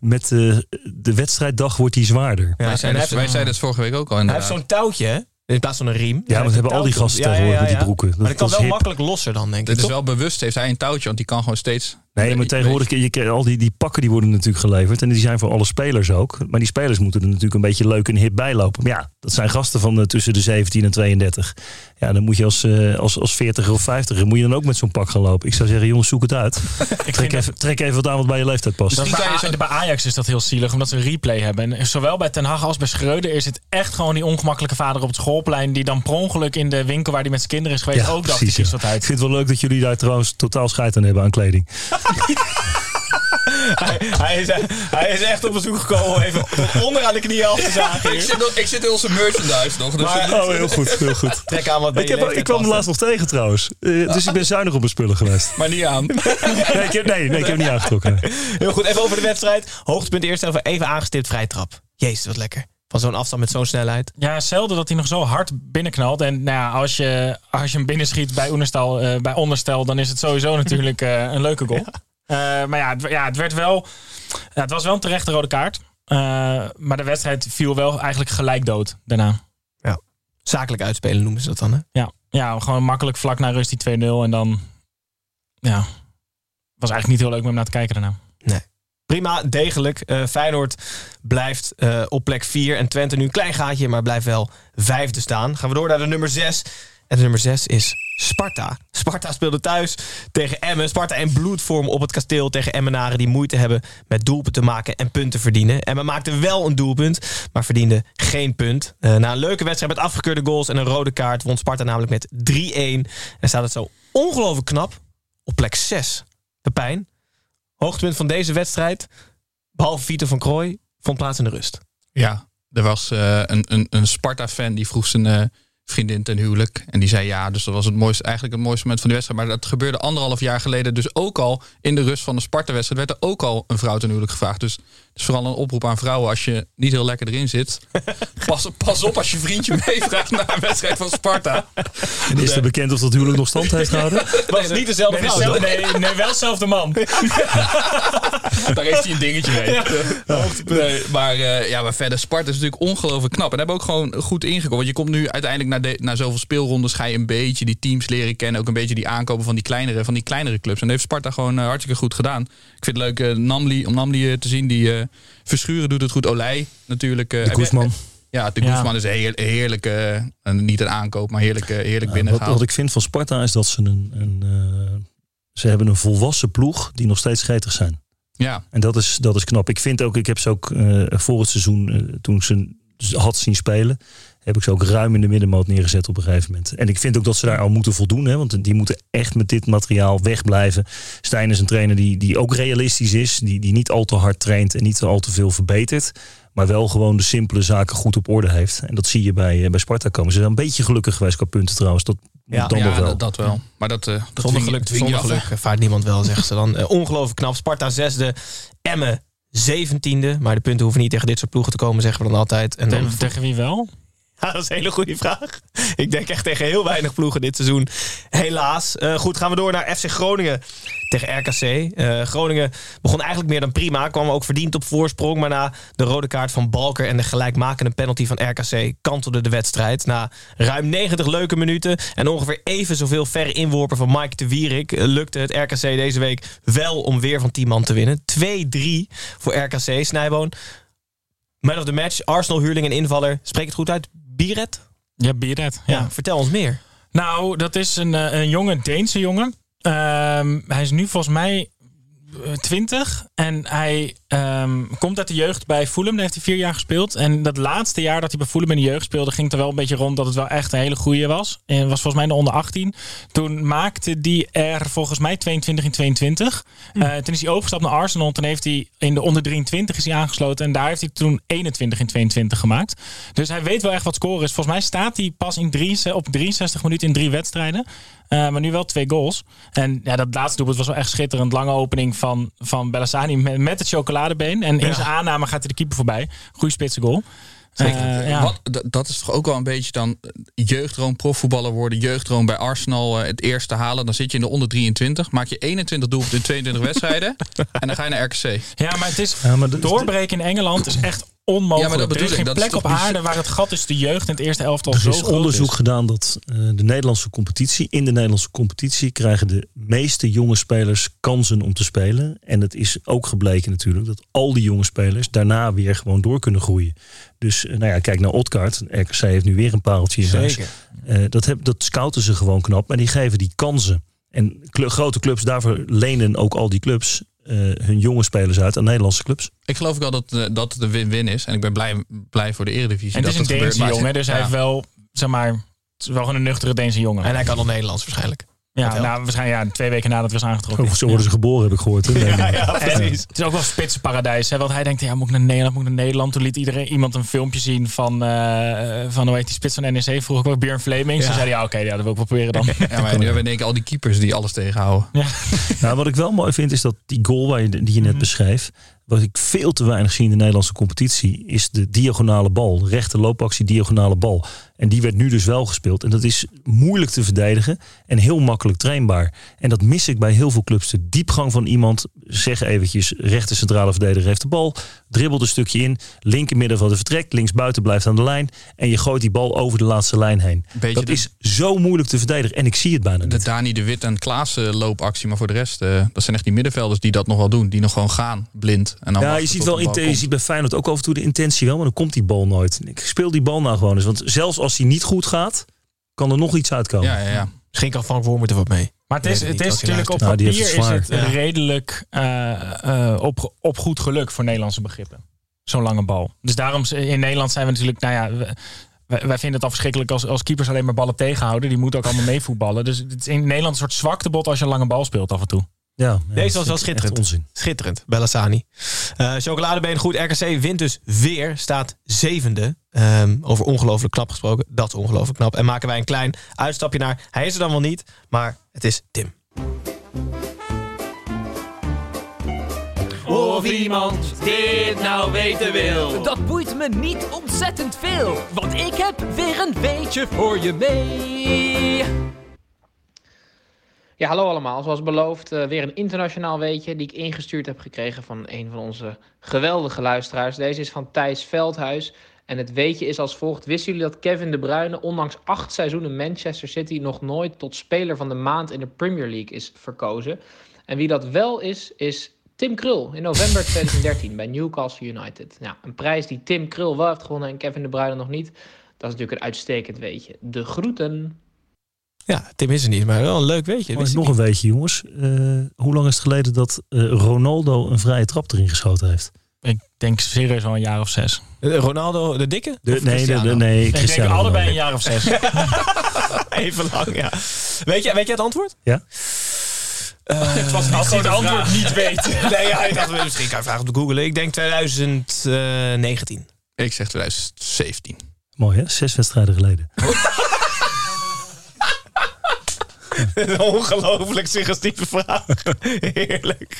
met eh, de wedstrijddag wordt hij zwaarder. Ja, wij en zeiden hij het- wij zeiden het vorige week ook al hij heeft zo'n touwtje, hè? In plaats van een riem. Ja, maar dat hebben al die gasten tegenwoordig met die broeken. Maar dat kan wel hip. makkelijk losser dan, denk ik. Dit is wel bewust, heeft hij een touwtje, want die kan gewoon steeds... Nee, maar tegenwoordig, je, je- al die, die pakken die worden natuurlijk geleverd. En die zijn voor alle spelers ook. Maar die spelers moeten er natuurlijk een beetje leuk en hip bij lopen. Maar ja, dat zijn gasten van eh, tussen de 17 en 32. Ja, dan moet je als, eh, als, als 40 of 50 moet je dan ook met zo'n pak gaan lopen. Ik zou zeggen, jongens, zoek het uit. (laughs) trek, even, trek even wat aan wat bij je leeftijd past. Dat Misschien bij, kan je A- bij Ajax is dat heel zielig, omdat ze een replay hebben. En zowel bij Ten Hag als bij Schreuder is het echt gewoon die ongemakkelijke vader op het schoolplein... die dan per ongeluk in de winkel waar hij met zijn kinderen is geweest ook dacht, ik kies ja. wat Ik uit. vind het wel leuk dat jullie daar trouwens totaal scheid aan hebben aan kleding. (laughs) (laughs) hij, hij, is, hij is echt op bezoek gekomen om even tot onderaan de knieën af te zagen. Ik zit, ik zit in onze merchandise nog. Dus Maar- Oh, heel goed, heel goed. (laughs) Trek aan wat Ik, heb, ik kwam hem laatst nog tegen trouwens. Eh, dus ik ben zuinig op mijn spullen geweest. maar niet aan. (laughs) Nee, ik heb, nee, nee, ik heb hem niet aangetrokken. Heel goed, even over de wedstrijd. Hoogtepunt eerst even, even aangestipt vrije trap. Jezus, wat lekker. Van zo'n afstand met zo'n snelheid. Ja, zelden dat hij nog zo hard binnenknalt. En nou ja, als, je, als je hem binnenschiet bij, Oenerstal, eh, bij Onderstel, dan is het sowieso (laughs) natuurlijk eh, een leuke goal. Eh, maar ja het, ja, het werd wel. Ja, het was wel een terechte rode kaart. Maar de wedstrijd viel wel eigenlijk gelijk dood daarna. Zakelijk uitspelen noemen ze dat dan, hè? Ja, ja gewoon makkelijk vlak na rust die 2-0. En dan. Ja. Was eigenlijk niet heel leuk om naar te kijken daarna. Prima, degelijk. Eh, Feyenoord blijft eh, op plek 4 en Twente nu een klein gaatje, maar blijft wel vijfde staan. Gaan we door naar de nummer 6. En de nummer 6 is Sparta. Sparta speelde thuis tegen Emmen. Sparta in bloedvorm op het kasteel tegen Emmenaren... die moeite hebben met doelpunten te maken en punten verdienen. Emmen maakte wel een doelpunt, maar verdiende geen punt. Eh, na een leuke wedstrijd met afgekeurde goals en een rode kaart... won Sparta namelijk met 3-1. En staat het zo ongelooflijk knap op plek 6. Pepijn, hoogtepunt van deze wedstrijd... behalve Vito van Krooi, vond plaats in de rust. Ja, er was eh, een, een, een Sparta-fan die vroeg zijn eh, vriendin ten huwelijk. En die zei ja, dus dat was het mooiste, eigenlijk het mooiste moment van de wedstrijd. Maar dat gebeurde anderhalf jaar geleden. Dus ook al in de rust van de Sparta-wedstrijd werd er ook al een vrouw ten huwelijk gevraagd. Dus is vooral een oproep aan vrouwen als je niet heel lekker erin zit. (laughs) Pas, pas op als je vriendje meevraagt naar een wedstrijd van Sparta. En is er bekend of dat huwelijk nog stand heeft gehouden? (laughs) was niet dezelfde Nee, vrouw. zelf- toch? nee, nee, wel dezelfde man. (laughs) Daar heeft hij een dingetje mee. Nee, maar, eh, ja, maar verder, Sparta is natuurlijk ongelooflijk knap. En hebben ook gewoon goed ingekomen. Want je komt nu uiteindelijk na, de, na zoveel speelrondes... ga je een beetje die teams leren kennen. Ook een beetje die aankopen van die kleinere, van die kleinere clubs. En dat heeft Sparta gewoon eh, hartstikke goed gedaan. Ik vind het leuk eh, Namli, om Namli te zien. Die eh, Verschuren doet het goed. Olij natuurlijk. eh, De Guzman. Ja, de Ja. Guzman is een heer, heerlijk... eh, en niet een aankoop, maar heerlijk, heerlijk Ja, wat, binnengehaald. wat ik vind van Sparta is dat ze een, een eh, ze hebben een volwassen ploeg die nog steeds gretig zijn. Ja, En dat is, dat is knap. Ik vind ook, ik heb ze ook eh, voor het seizoen, toen ik ze had zien spelen, heb ik ze ook ruim in de middenmoot neergezet op een gegeven moment. En ik vind ook dat ze daar al moeten voldoen, hè, want die moeten echt met dit materiaal wegblijven. Stijn is een trainer die, die ook realistisch is, die, die niet al te hard traint en niet al te veel verbetert. Maar wel gewoon de simpele zaken goed op orde heeft. En dat zie je bij, eh, bij Sparta komen. Ze zijn een beetje gelukkig geweest qua punten trouwens. Dat Ja. dan wel. dat, dat wel. Maar dat, eh dat Zonder geluk, dwing zonder af, geluk vaart niemand wel, zeggen ze dan. Eh, ongelooflijk knap. Sparta zesde, Emmen zeventiende. Maar de punten hoeven niet tegen dit soort ploegen te komen, zeggen we dan altijd. En dan, Tegen, tegen wie wel? (laughs) Dat is een hele goede vraag. Ik denk echt tegen heel weinig ploegen dit seizoen. Helaas. Eh, goed, gaan we door naar FC Groningen tegen RKC. Eh, Groningen begon eigenlijk meer dan prima. Kwam ook verdiend op voorsprong. Maar na de rode kaart van Balker en de gelijkmakende penalty van RKC... kantelde de wedstrijd. Na ruim 90 leuke minuten en ongeveer even zoveel verre inworpen van Mike de Wierik... eh, lukte het RKC deze week wel om weer van 10 man te winnen. 2-3 voor RKC. Snijboon. Man of the match, Arsenal huurling en invaller. Spreek het goed uit. Biret? Ja, Bierdet. Ja. Ja. vertel ons meer. Nou, dat is een, eh, een jonge Deense jongen. Ehm, hij is nu volgens mij eh, 20 en hij ehm, komt uit de jeugd bij Fulham. Daar heeft hij vier jaar gespeeld. En dat laatste jaar dat hij bij Fulham in de jeugd speelde, ging het er wel een beetje rond dat het wel echt een hele goede was. En was volgens mij in de onder 18. Toen maakte die er volgens mij 22 in 22. Eh, toen is hij overgestapt naar Arsenal. Toen heeft hij in de onder 23 is hij aangesloten. En daar heeft hij toen 21 in 22 gemaakt. Dus hij weet wel echt wat scoren is. Volgens mij staat hij pas in 63, op 63 minuten in drie wedstrijden. Eh, maar nu wel twee goals. En ja, dat laatste doelpunt was wel echt schitterend. Lange opening van, van Bellassani met, met het chocoladebeen. En in Ja. zijn aanname gaat hij de keeper voorbij. Goeie spitse goal. Eh, ja. Wat, dat is toch ook wel een beetje dan eh, jeugdroom profvoetballer worden, jeugdroom bij Arsenal eh, het eerste halen. Dan zit je in de onder 23, maak je 21 doelpunten in 22 wedstrijden (laughs) en dan ga je naar RKC. Ja, maar het is Ja, maar doorbreken in Engeland is echt onmogelijk. Ja, maar dat er bedoel is ik, geen dat is plek op aarde waar het gat tussen de jeugd en het eerste elftal Er zo is groot onderzoek is. gedaan dat eh, de Nederlandse competitie, in de Nederlandse competitie krijgen de meeste jonge spelers kansen om te spelen. En het is ook gebleken natuurlijk dat al die jonge spelers daarna weer gewoon door kunnen groeien. Dus eh, nou ja, kijk naar Otkaart. RKC heeft nu weer een pareltje in huis. Zeker. Eh, dat, heb, dat scouten ze gewoon knap, maar die geven die kansen. En cl- grote clubs, daarvoor lenen ook al die clubs hun jonge spelers uit aan Nederlandse clubs. Ik geloof ook wel dat, eh, dat het een win-win is en ik ben blij, blij voor de Eredivisie. En het is dat een Deense jongen, dus hij heeft wel, zeg maar, het is wel gewoon een nuchtere Deense jongen. En hij kan al Nederlands waarschijnlijk. Ja, nou, waarschijnlijk ja, twee weken nadat hij was aangetrokken. Oh, zo worden ze geboren, heb ik gehoord. hè? Nee, Ja, ja, precies. Het is ook wel spitsenparadijs. Hè? Want hij denkt, ja, moet ik naar Nederland, moet ik naar Nederland. Toen liet iedereen, iemand een filmpje zien van, eh, van hoe heet die spits van NEC. Vroeg ik ook Björn Flemings. Ja. Toen zei hij, ja, oké, ja, dat wil ik wel proberen dan. Ja, maar (laughs) nu hebben we in één keer al die keepers die alles tegenhouden. Nou, wat ik wel mooi vind is dat die goal waar je, die je net beschreef. Wat ik veel te weinig zie in de Nederlandse competitie. Is de diagonale bal. De rechte loopactie diagonale bal. En die werd nu dus wel gespeeld. En dat is moeilijk te verdedigen. En heel makkelijk trainbaar. En dat mis ik bij heel veel clubs. De diepgang van iemand. Zeg eventjes. Rechte centrale verdediger heeft de bal. Dribbelt een stukje in. Linker middenvelder vertrekt. Links buiten blijft aan de lijn. En je gooit die bal over de laatste lijn heen. Beetje dat de- is zo moeilijk te verdedigen. En ik zie het bijna De niet. Dani de Wit en Klaassen loopactie, maar voor de rest, eh, dat zijn echt die middenvelders die dat nog wel doen. Die nog gewoon gaan, blind. En dan Ja, je ziet, wel de je ziet bij Feyenoord ook af en toe de intentie wel, maar dan komt die bal nooit. Ik speel die bal nou gewoon eens. Want zelfs als hij niet goed gaat, kan er nog iets uitkomen. Ja, ja, ja. Misschien kan er wat mee. Maar het is, het is natuurlijk op Nou, die papier het is het Ja. redelijk eh, eh, op, op goed geluk voor Nederlandse begrippen. Zo'n lange bal. Dus daarom in Nederland zijn we natuurlijk, nou ja, we- wij vinden het al verschrikkelijk als, als keepers alleen maar ballen tegenhouden. Die moeten ook allemaal meevoetballen. Dus het is in Nederland een soort zwaktebod als je een lange bal speelt af en toe. Ja, ja, Deze was wel schitterend. onzin. Schitterend, Bellassani. Eh chocoladebeen goed. RKC wint dus weer. Staat zevende. Ehm, over ongelooflijk knap gesproken. Dat is ongelooflijk knap. En maken wij een klein uitstapje naar... Hij is er dan wel niet, maar het is Tim. Of iemand dit nou weten wil. Dat boeit me niet ontzettend veel, want ik heb weer een weetje voor je mee. Ja, hallo allemaal. Zoals beloofd, eh, weer een internationaal weetje die ik ingestuurd heb gekregen van een van onze geweldige luisteraars. Deze is van Thijs Veldhuis. En het weetje is als volgt. Wisten jullie dat Kevin De Bruyne ondanks acht seizoenen Manchester City nog nooit tot speler van de maand in de Premier League is verkozen? En wie dat wel is, is Tim Krul in november 2013 bij Newcastle United. Ja, een prijs die Tim Krul wel heeft gewonnen en Kevin De Bruyne nog niet. Dat is natuurlijk een uitstekend weetje. De groeten. Ja, Tim is er niet, maar wel een leuk weetje. Maar Wist ik nog een weetje, jongens. Eh, hoe lang is het geleden dat eh, Ronaldo een vrije trap erin geschoten heeft? Ik denk serieus al een jaar of zes. Eh, Ronaldo, de dikke? De, nee, de, Cristiano? de- nee, Ik denk Cristiano allebei een jaar of zes. (laughs) (laughs) Even lang, ja. Weet je, weet je het antwoord? Ja. (laughs) Het was als hij het antwoord niet weet. nee, ja, ik dacht, misschien kan je vragen op de googlen. Ik denk 2019. Ik zeg 2017. Mooi hè, zes wedstrijden geleden. Een ongelooflijk suggestieve vraag. Heerlijk.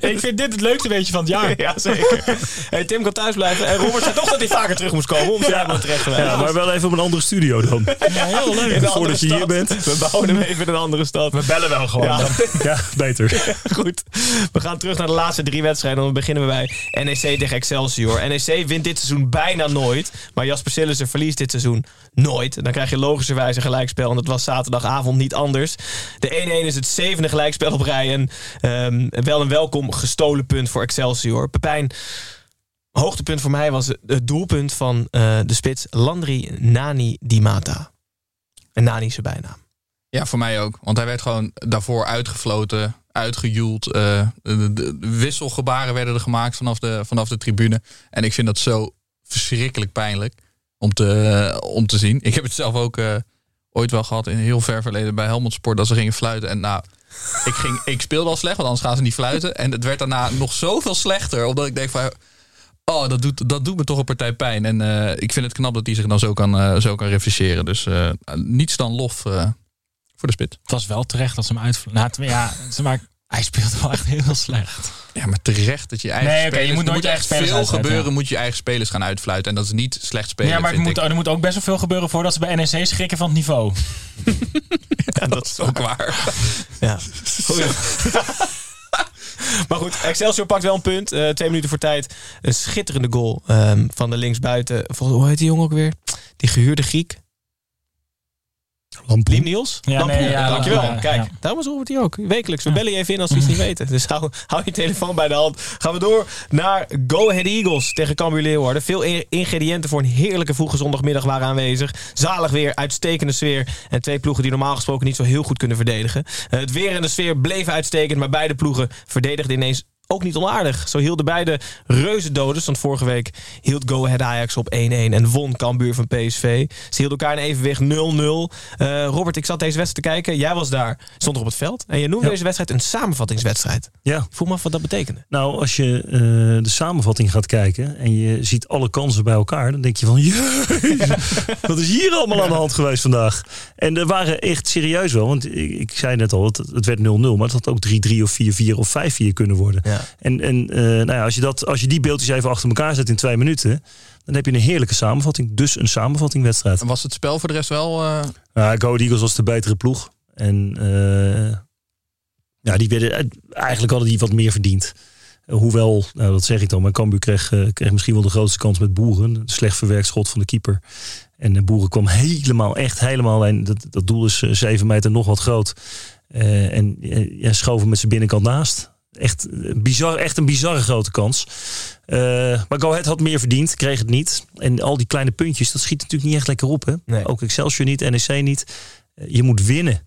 ik vind dit het leukste weetje van het jaar. Ja, zeker. Hey, Tim kan thuis blijven. En Robert zei toch dat hij vaker terug moest komen om zijn ja. terecht te. Ja, maar wel even op een andere studio dan. Ja, heel leuk. Voordat je hier bent. We bouwen hem even in een andere stad. We bellen wel gewoon. Ja. dan. Ja, beter. (laughs) Goed. We gaan terug naar de laatste drie wedstrijden. Dan beginnen we bij NEC tegen Excelsior. NEC wint dit seizoen bijna nooit. Maar Jasper Sillissen verliest dit seizoen nooit. Dan krijg je logischerwijs een gelijkspel. En dat was zaterdagavond niet anders. De 1-1 is het zevende gelijkspel op rij. En ehm, wel een welkom gestolen punt voor Excelsior. Pepijn, hoogtepunt voor mij was het doelpunt van eh, de spits Landry Nani Di Mata. En Nani zijn bijnaam. Ja, voor mij ook. Want hij werd gewoon daarvoor uitgefloten, uitgejoeld. eh, de wisselgebaren werden er gemaakt vanaf de, vanaf de tribune. En ik vind dat zo verschrikkelijk pijnlijk om te, om te zien. Ik heb het zelf ook eh, ooit wel gehad in heel ver verleden bij Helmond Sport. Dat ze gingen fluiten. En nou, ik, ging, ik speelde al slecht, want anders gaan ze niet fluiten. En het werd daarna nog zoveel slechter. Omdat ik denk van... Oh, dat doet, dat doet me toch een partij pijn. En eh, ik vind het knap dat hij zich dan zo kan, eh, zo kan refresheren. Dus eh, niets dan lof voor de spit. Het was wel terecht dat ze hem uit. Nou, ja, ze maar hij speelde wel echt heel slecht. Ja, maar terecht dat je eigen Nee, oké, je spelers... moet er nooit je echt eigen spelers veel uitfluiten, gebeuren, moet je eigen spelers gaan uitfluiten. En dat is niet slecht spelen, ja, maar het moet, er moet ook best wel veel gebeuren voordat ze bij NEC schrikken van het niveau. (laughs) Ja, dat is ook waar. Ja. Goed. (laughs) maar goed, Excelsior pakt wel een punt. Eh, twee minuten voor tijd. Een schitterende goal ehm, van de linksbuiten. Volgens, hoe heet die jongen ook weer? Die gehuurde Griek. Lamproe. Liem Niels? Ja, nee, ja, Dankjewel. ja, ja. Kijk, daarom is Robert hier ook. Wekelijks. We bellen je even in als we iets niet (laughs) weten. Dus hou, hou je telefoon bij de hand. Gaan we door naar Go Ahead Eagles tegen Cambuur Leeuwarden. Veel in- ingrediënten voor een heerlijke vroege zondagmiddag waren aanwezig. Zalig weer, uitstekende sfeer. En twee ploegen die normaal gesproken niet zo heel goed kunnen verdedigen. Eh, het weer en de sfeer bleven uitstekend. Maar beide ploegen verdedigden ineens ook niet onaardig. Zo hielden beide reuzendoders. Want vorige week hield Go Ahead Ajax op 1-1 en won Cambuur van PSV. Ze hielden elkaar in evenwicht 0-0. Eh, Robert, ik zat deze wedstrijd te kijken. Jij was daar, stond er op het veld. En je noemde Ja. deze wedstrijd een samenvattingswedstrijd. Ja. Voel me af wat dat betekende. Nou, als je eh, de samenvatting gaat kijken en je ziet alle kansen bij elkaar, dan denk je van, (laughs) jezus, wat is hier allemaal aan de hand geweest vandaag? En er waren echt serieus wel, want ik, ik zei net al, het, het werd 0-0, maar het had ook 3-3 of 4-4 of 5-4 kunnen worden. Ja. En, en eh, nou ja, als, je dat, als je die beeldjes even achter elkaar zet in twee minuten, dan heb je een heerlijke samenvatting. Dus een samenvattingwedstrijd. En was het spel voor de rest wel... eh, Ja, Go Eagles was de betere ploeg. En eh, ja, die werden, eigenlijk hadden die wat meer verdiend. Hoewel, nou, dat zeg ik dan, maar Cambuur kreeg, kreeg misschien wel de grootste kans met Boeren. Een slecht verwerkt schot van de keeper. En de Boeren kwam helemaal, echt helemaal alleen. Dat, dat doel is zeven meter nog wat groot. En ja, schoven met zijn binnenkant naast. Echt, bizar, echt een bizarre grote kans. Eh, maar Go Ahead had meer verdiend, kreeg het niet. En al die kleine puntjes, dat schiet natuurlijk niet echt lekker op. Hè? Nee. Ook Excelsior niet, NEC niet. eh, je moet winnen.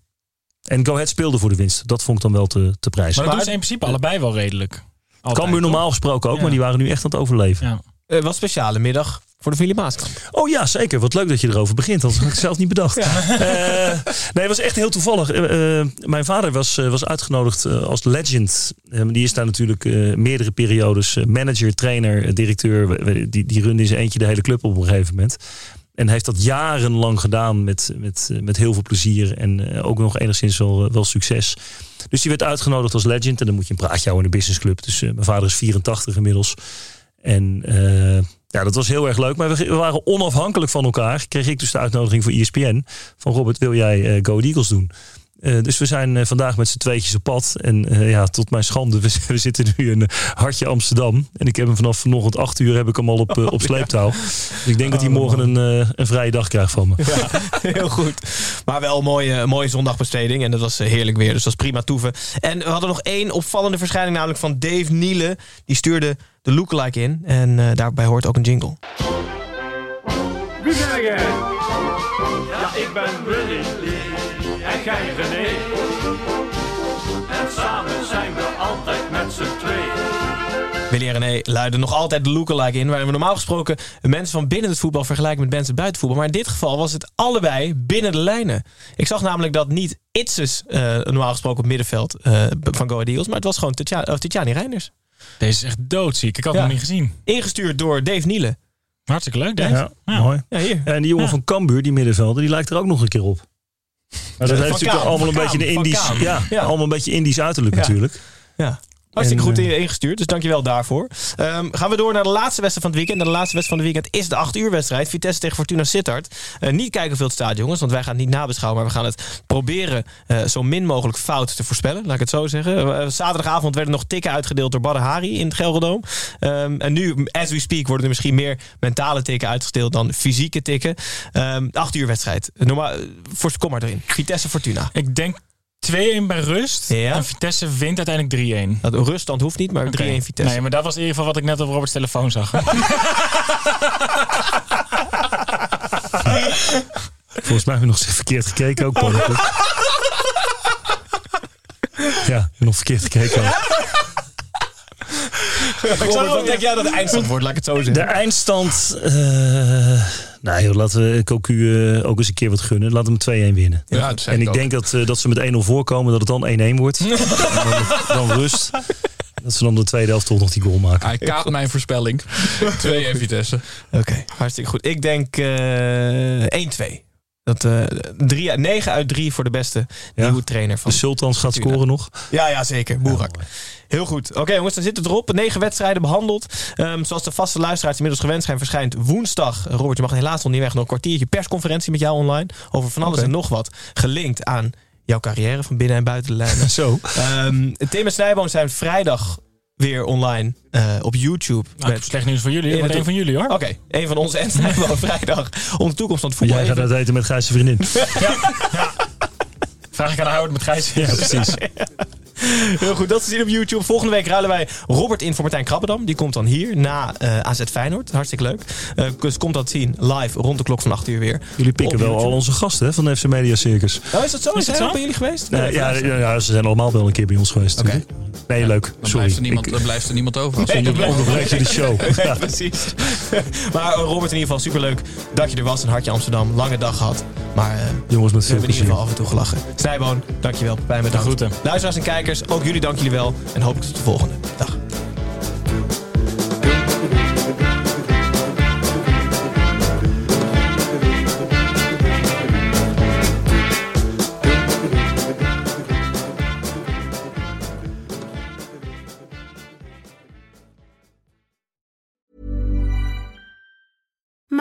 En Go Ahead speelde voor de winst. Dat vond ik dan wel te, te prijzen. Maar dat doen ze in principe allebei wel redelijk. Altijd, Cambuur normaal gesproken ook, Ja. maar die waren nu echt aan het overleven. Ja. Eh, wat speciale middag voor de familie Maaskamp. Oh ja, zeker. Wat leuk dat je erover begint. Dat had ik zelf niet bedacht. (laughs) Eh, nee, het was echt heel toevallig. Eh, eh, mijn vader was, was uitgenodigd als legend. Die is daar natuurlijk meerdere periodes manager, trainer, directeur. Die, die runde in zijn eentje de hele club op een gegeven moment. En heeft dat jarenlang gedaan met, met, met heel veel plezier. En ook nog enigszins wel, wel succes. Dus die werd uitgenodigd als legend. En dan moet je een praatje houden in de businessclub. Dus mijn vader is 84 inmiddels. En ja, dat was heel erg leuk. Maar we, waren onafhankelijk van elkaar. Kreeg ik dus de uitnodiging voor ESPN. Van Robert, wil jij eh, Go Eagles doen? Eh, dus we zijn eh, vandaag met z'n tweetjes op pad. En eh, ja, tot mijn schande, (laughs) we, we zitten nu in Hartje Amsterdam. En ik heb hem vanaf vanochtend 8 uur heb ik hem al op, eh, op sleeptouw. Dus ik denk dat hij morgen een, een vrije dag krijgt van me. Ja, (laughs) heel goed. Maar wel een mooie, mooie zondagbesteding. En dat was heerlijk weer. Dus dat was prima toeven. En we hadden nog één opvallende verschijning. Namelijk van Dave Nielen. Die stuurde de lookalike in. En eh, daarbij hoort ook een jingle. Wie ben jij? Ja, ik ben Willy. En jij René. En samen zijn we altijd met z'n twee. Willy en René luiden nog altijd de lookalike in. Waarin we normaal gesproken mensen van binnen het voetbal vergelijken met mensen buiten voetbal. Maar in dit geval was het allebei binnen de lijnen. Ik zag namelijk dat niet Itzes eh, normaal gesproken op middenveld eh, van Go Ahead Eagles. Maar het was gewoon Tatjani Reinders. Deze is echt doodziek. Ik had Ja. hem nog niet gezien. Ingestuurd door Dave Nielen. Hartstikke leuk, Dave. Ja, Ja. mooi. Ja, hier. En die jongen Ja. van Cambuur, die middenvelder, die lijkt er ook nog een keer op. Maar dat Van heeft natuurlijk allemaal een beetje van Indisch, ja, Ja. allemaal een beetje Indisch uiterlijk Ja. natuurlijk. Ja. Hartstikke En, goed eh, in- ingestuurd, dus dankjewel daarvoor. Ehm, gaan we door naar de laatste wedstrijd van het weekend. En de laatste wedstrijd van het weekend is de 8 uur wedstrijd. Vitesse tegen Fortuna Sittard. Eh, niet kijken hoeveel het staat, jongens, want wij gaan het niet nabeschouwen. Maar we gaan het proberen eh, zo min mogelijk fout te voorspellen. Laat ik het zo zeggen. Zaterdagavond werden nog tikken uitgedeeld door Badr Hari in het Gelredome. Ehm, en nu, as we speak, worden er misschien meer mentale tikken uitgedeeld dan fysieke tikken. Ehm 8 uur wedstrijd. Normaal, kom maar erin. Vitesse Fortuna. Ik denk 2-1 bij rust. Ja. En Vitesse wint uiteindelijk 3-1. Dat ruststand hoeft niet, maar 3-1 Oké. Vitesse. Nee, maar dat was in ieder geval wat ik net op Roberts telefoon zag. (laughs) Volgens mij heb je nog eens verkeerd gekeken ook, Paul. (laughs) Ja, nog verkeerd gekeken ook. Robert, wat denk jij dat de eindstand wordt? Laat ik het zo De zeggen. eindstand... eh nou joh, laten we Cocu eh, ook eens een keer wat gunnen. Laten we hem 2-1 winnen. Ja, dat en ik ik ook. denk dat, eh, dat ze met 1-0 voorkomen, dat het dan 1-1 wordt. En (laughs) dan, dan rust. Dat ze dan de tweede helft toch nog die goal maken. Hij kaapt mijn voorspelling. (laughs) 2-1 Vitesse. Oké, hartstikke goed. Ik denk eh 1-2. Dat, drie, 9 uit 3 voor de beste Ja. nieuwe trainer van De Sultans gaat Fortuna. scoren nog. Ja, ja, zeker. Boerak. Heel goed. Oké jongens, dan zit het erop. Negen wedstrijden behandeld. Ehm, zoals de vaste luisteraars inmiddels gewend zijn, verschijnt woensdag. Robert, je mag helaas nog niet weg. Nog een kwartiertje persconferentie met jou online. Over van alles en nog wat. Gelinkt aan jouw carrière van binnen en buiten de lijnen. (laughs) Zo. Ehm, Tim en Snijboom zijn vrijdag weer online eh, op YouTube. Nou, met slecht nieuws voor jullie. Het- een van jullie hoor. Oké, een van onze en (laughs) vrijdag. Om de toekomst van het voetbal Jij gaat even- uit eten met Gijs' vriendin. (laughs) Vraag ik aan Howard met Gijs. Ja, precies. (laughs) (laughs) Heel goed, dat te zien op YouTube. Volgende week ruilen wij Robert in voor Martijn Krabbedam. Die komt dan hier na eh, AZ Feyenoord. Hartstikke leuk. Eh, dus komt dat zien live rond de klok van 8 uur weer. Jullie pikken wel al onze gasten hè, van de FC Media Circus. Oh, is dat zo? Is, Is dat zo? bij jullie geweest? Nee, ja, ja, ja, ze zijn allemaal wel een keer bij ons geweest. Oké. natuurlijk. Nee, leuk. Dan Sorry. blijft er niemand, Ik- dan blijft er niemand over. Als Nee, blijft- onderbreek je de show. (laughs) Nee, precies. (laughs) maar eh, Robert, in ieder geval superleuk dat je er was. Een hartje Amsterdam. Lange dag gehad. Maar eh, Jongens, met we veel hebben in ieder geval af en toe gelachen. Snijboon, dankjewel. Pepijn, bedankt. groeten. Luisteraars en kijkers, ook jullie dank jullie wel. En hopelijk tot de volgende. Dag.